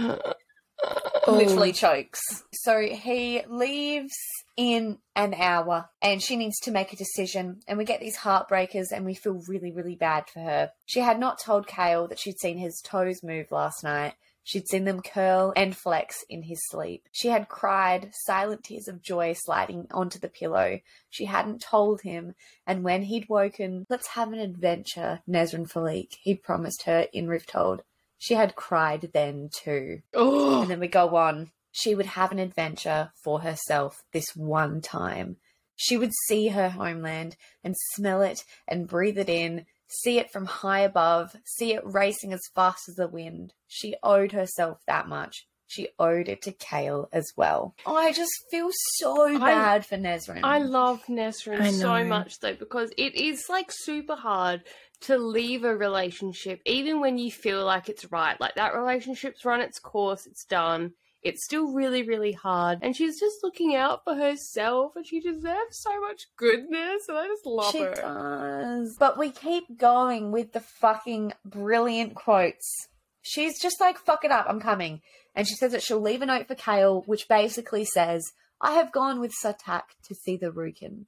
Literally oh. chokes. So he leaves in an hour and she needs to make a decision. And we get these heartbreakers and we feel really, really bad for her. She had not told Kale that she'd seen his toes move last night. She'd seen them curl and flex in his sleep. She had cried, silent tears of joy sliding onto the pillow. She hadn't told him, and when he'd woken, let's have an adventure, Nesryn Faliq, he'd promised her in Rifthold. She had cried then too. Oh, And then we go on. She would have an adventure for herself this one time. She would see her homeland and smell it and breathe it in, see it from high above, see it racing as fast as the wind. She owed herself that much. She owed it to Kale as well. Oh, I just feel so I- bad for Nesryn. I love Nesryn I so much though because it is like super hard to leave a relationship even when you feel like it's right. Like that relationship's run its course, it's done. It's still really, really hard. And she's just looking out for herself and she deserves so much goodness and I just love she her. does. But we keep going with the fucking brilliant quotes. She's just like, fuck it up, I'm coming. And she says that she'll leave a note for Kale, which basically says, I have gone with Sartaq to see the rukhin.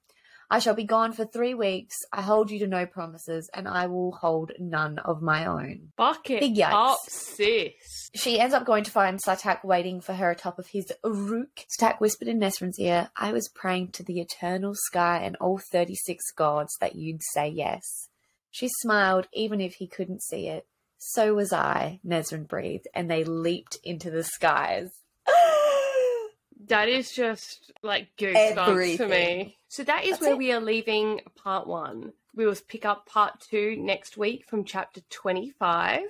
I shall be gone for three weeks. I hold you to no promises, and I will hold none of my own. Fuck it Big yikes. up, sis. She ends up going to find Sartaq waiting for her atop of his ruk. Sartaq whispered in Nesryn's ear, I was praying to the eternal sky and all 36 gods that you'd say yes. She smiled, even if he couldn't see it. So was I, Nesryn breathed, and they leaped into the skies. That is just like goosebumps for me. So that is That's where it. we are leaving part one. We will pick up part two next week from chapter 25.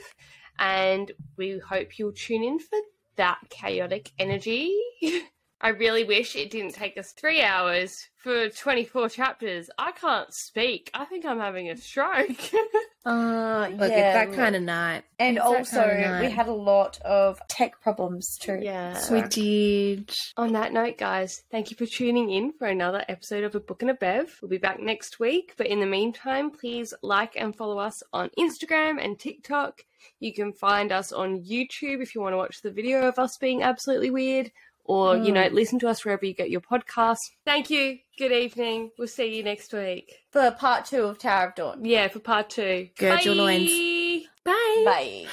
And we hope you'll tune in for that chaotic energy. I really wish it didn't take us three hours for 24 chapters. I can't speak. I think I'm having a stroke. Uh, Look, yeah, it's that kind of night. And it's also, kind of we had a lot of tech problems too. yeah. We did. On that note, guys, thank you for tuning in for another episode of A Book and a Bev. We'll be back next week, but in the meantime, please like and follow us on Instagram and TikTok. You can find us on YouTube if you want to watch the video of us being absolutely weird, or, you know, mm. listen to us wherever you get your podcasts. Thank you. Good evening. We'll see you next week. For part two of Tower of Dawn. Yeah, for part two. Gird your loins. Bye. Bye. Bye.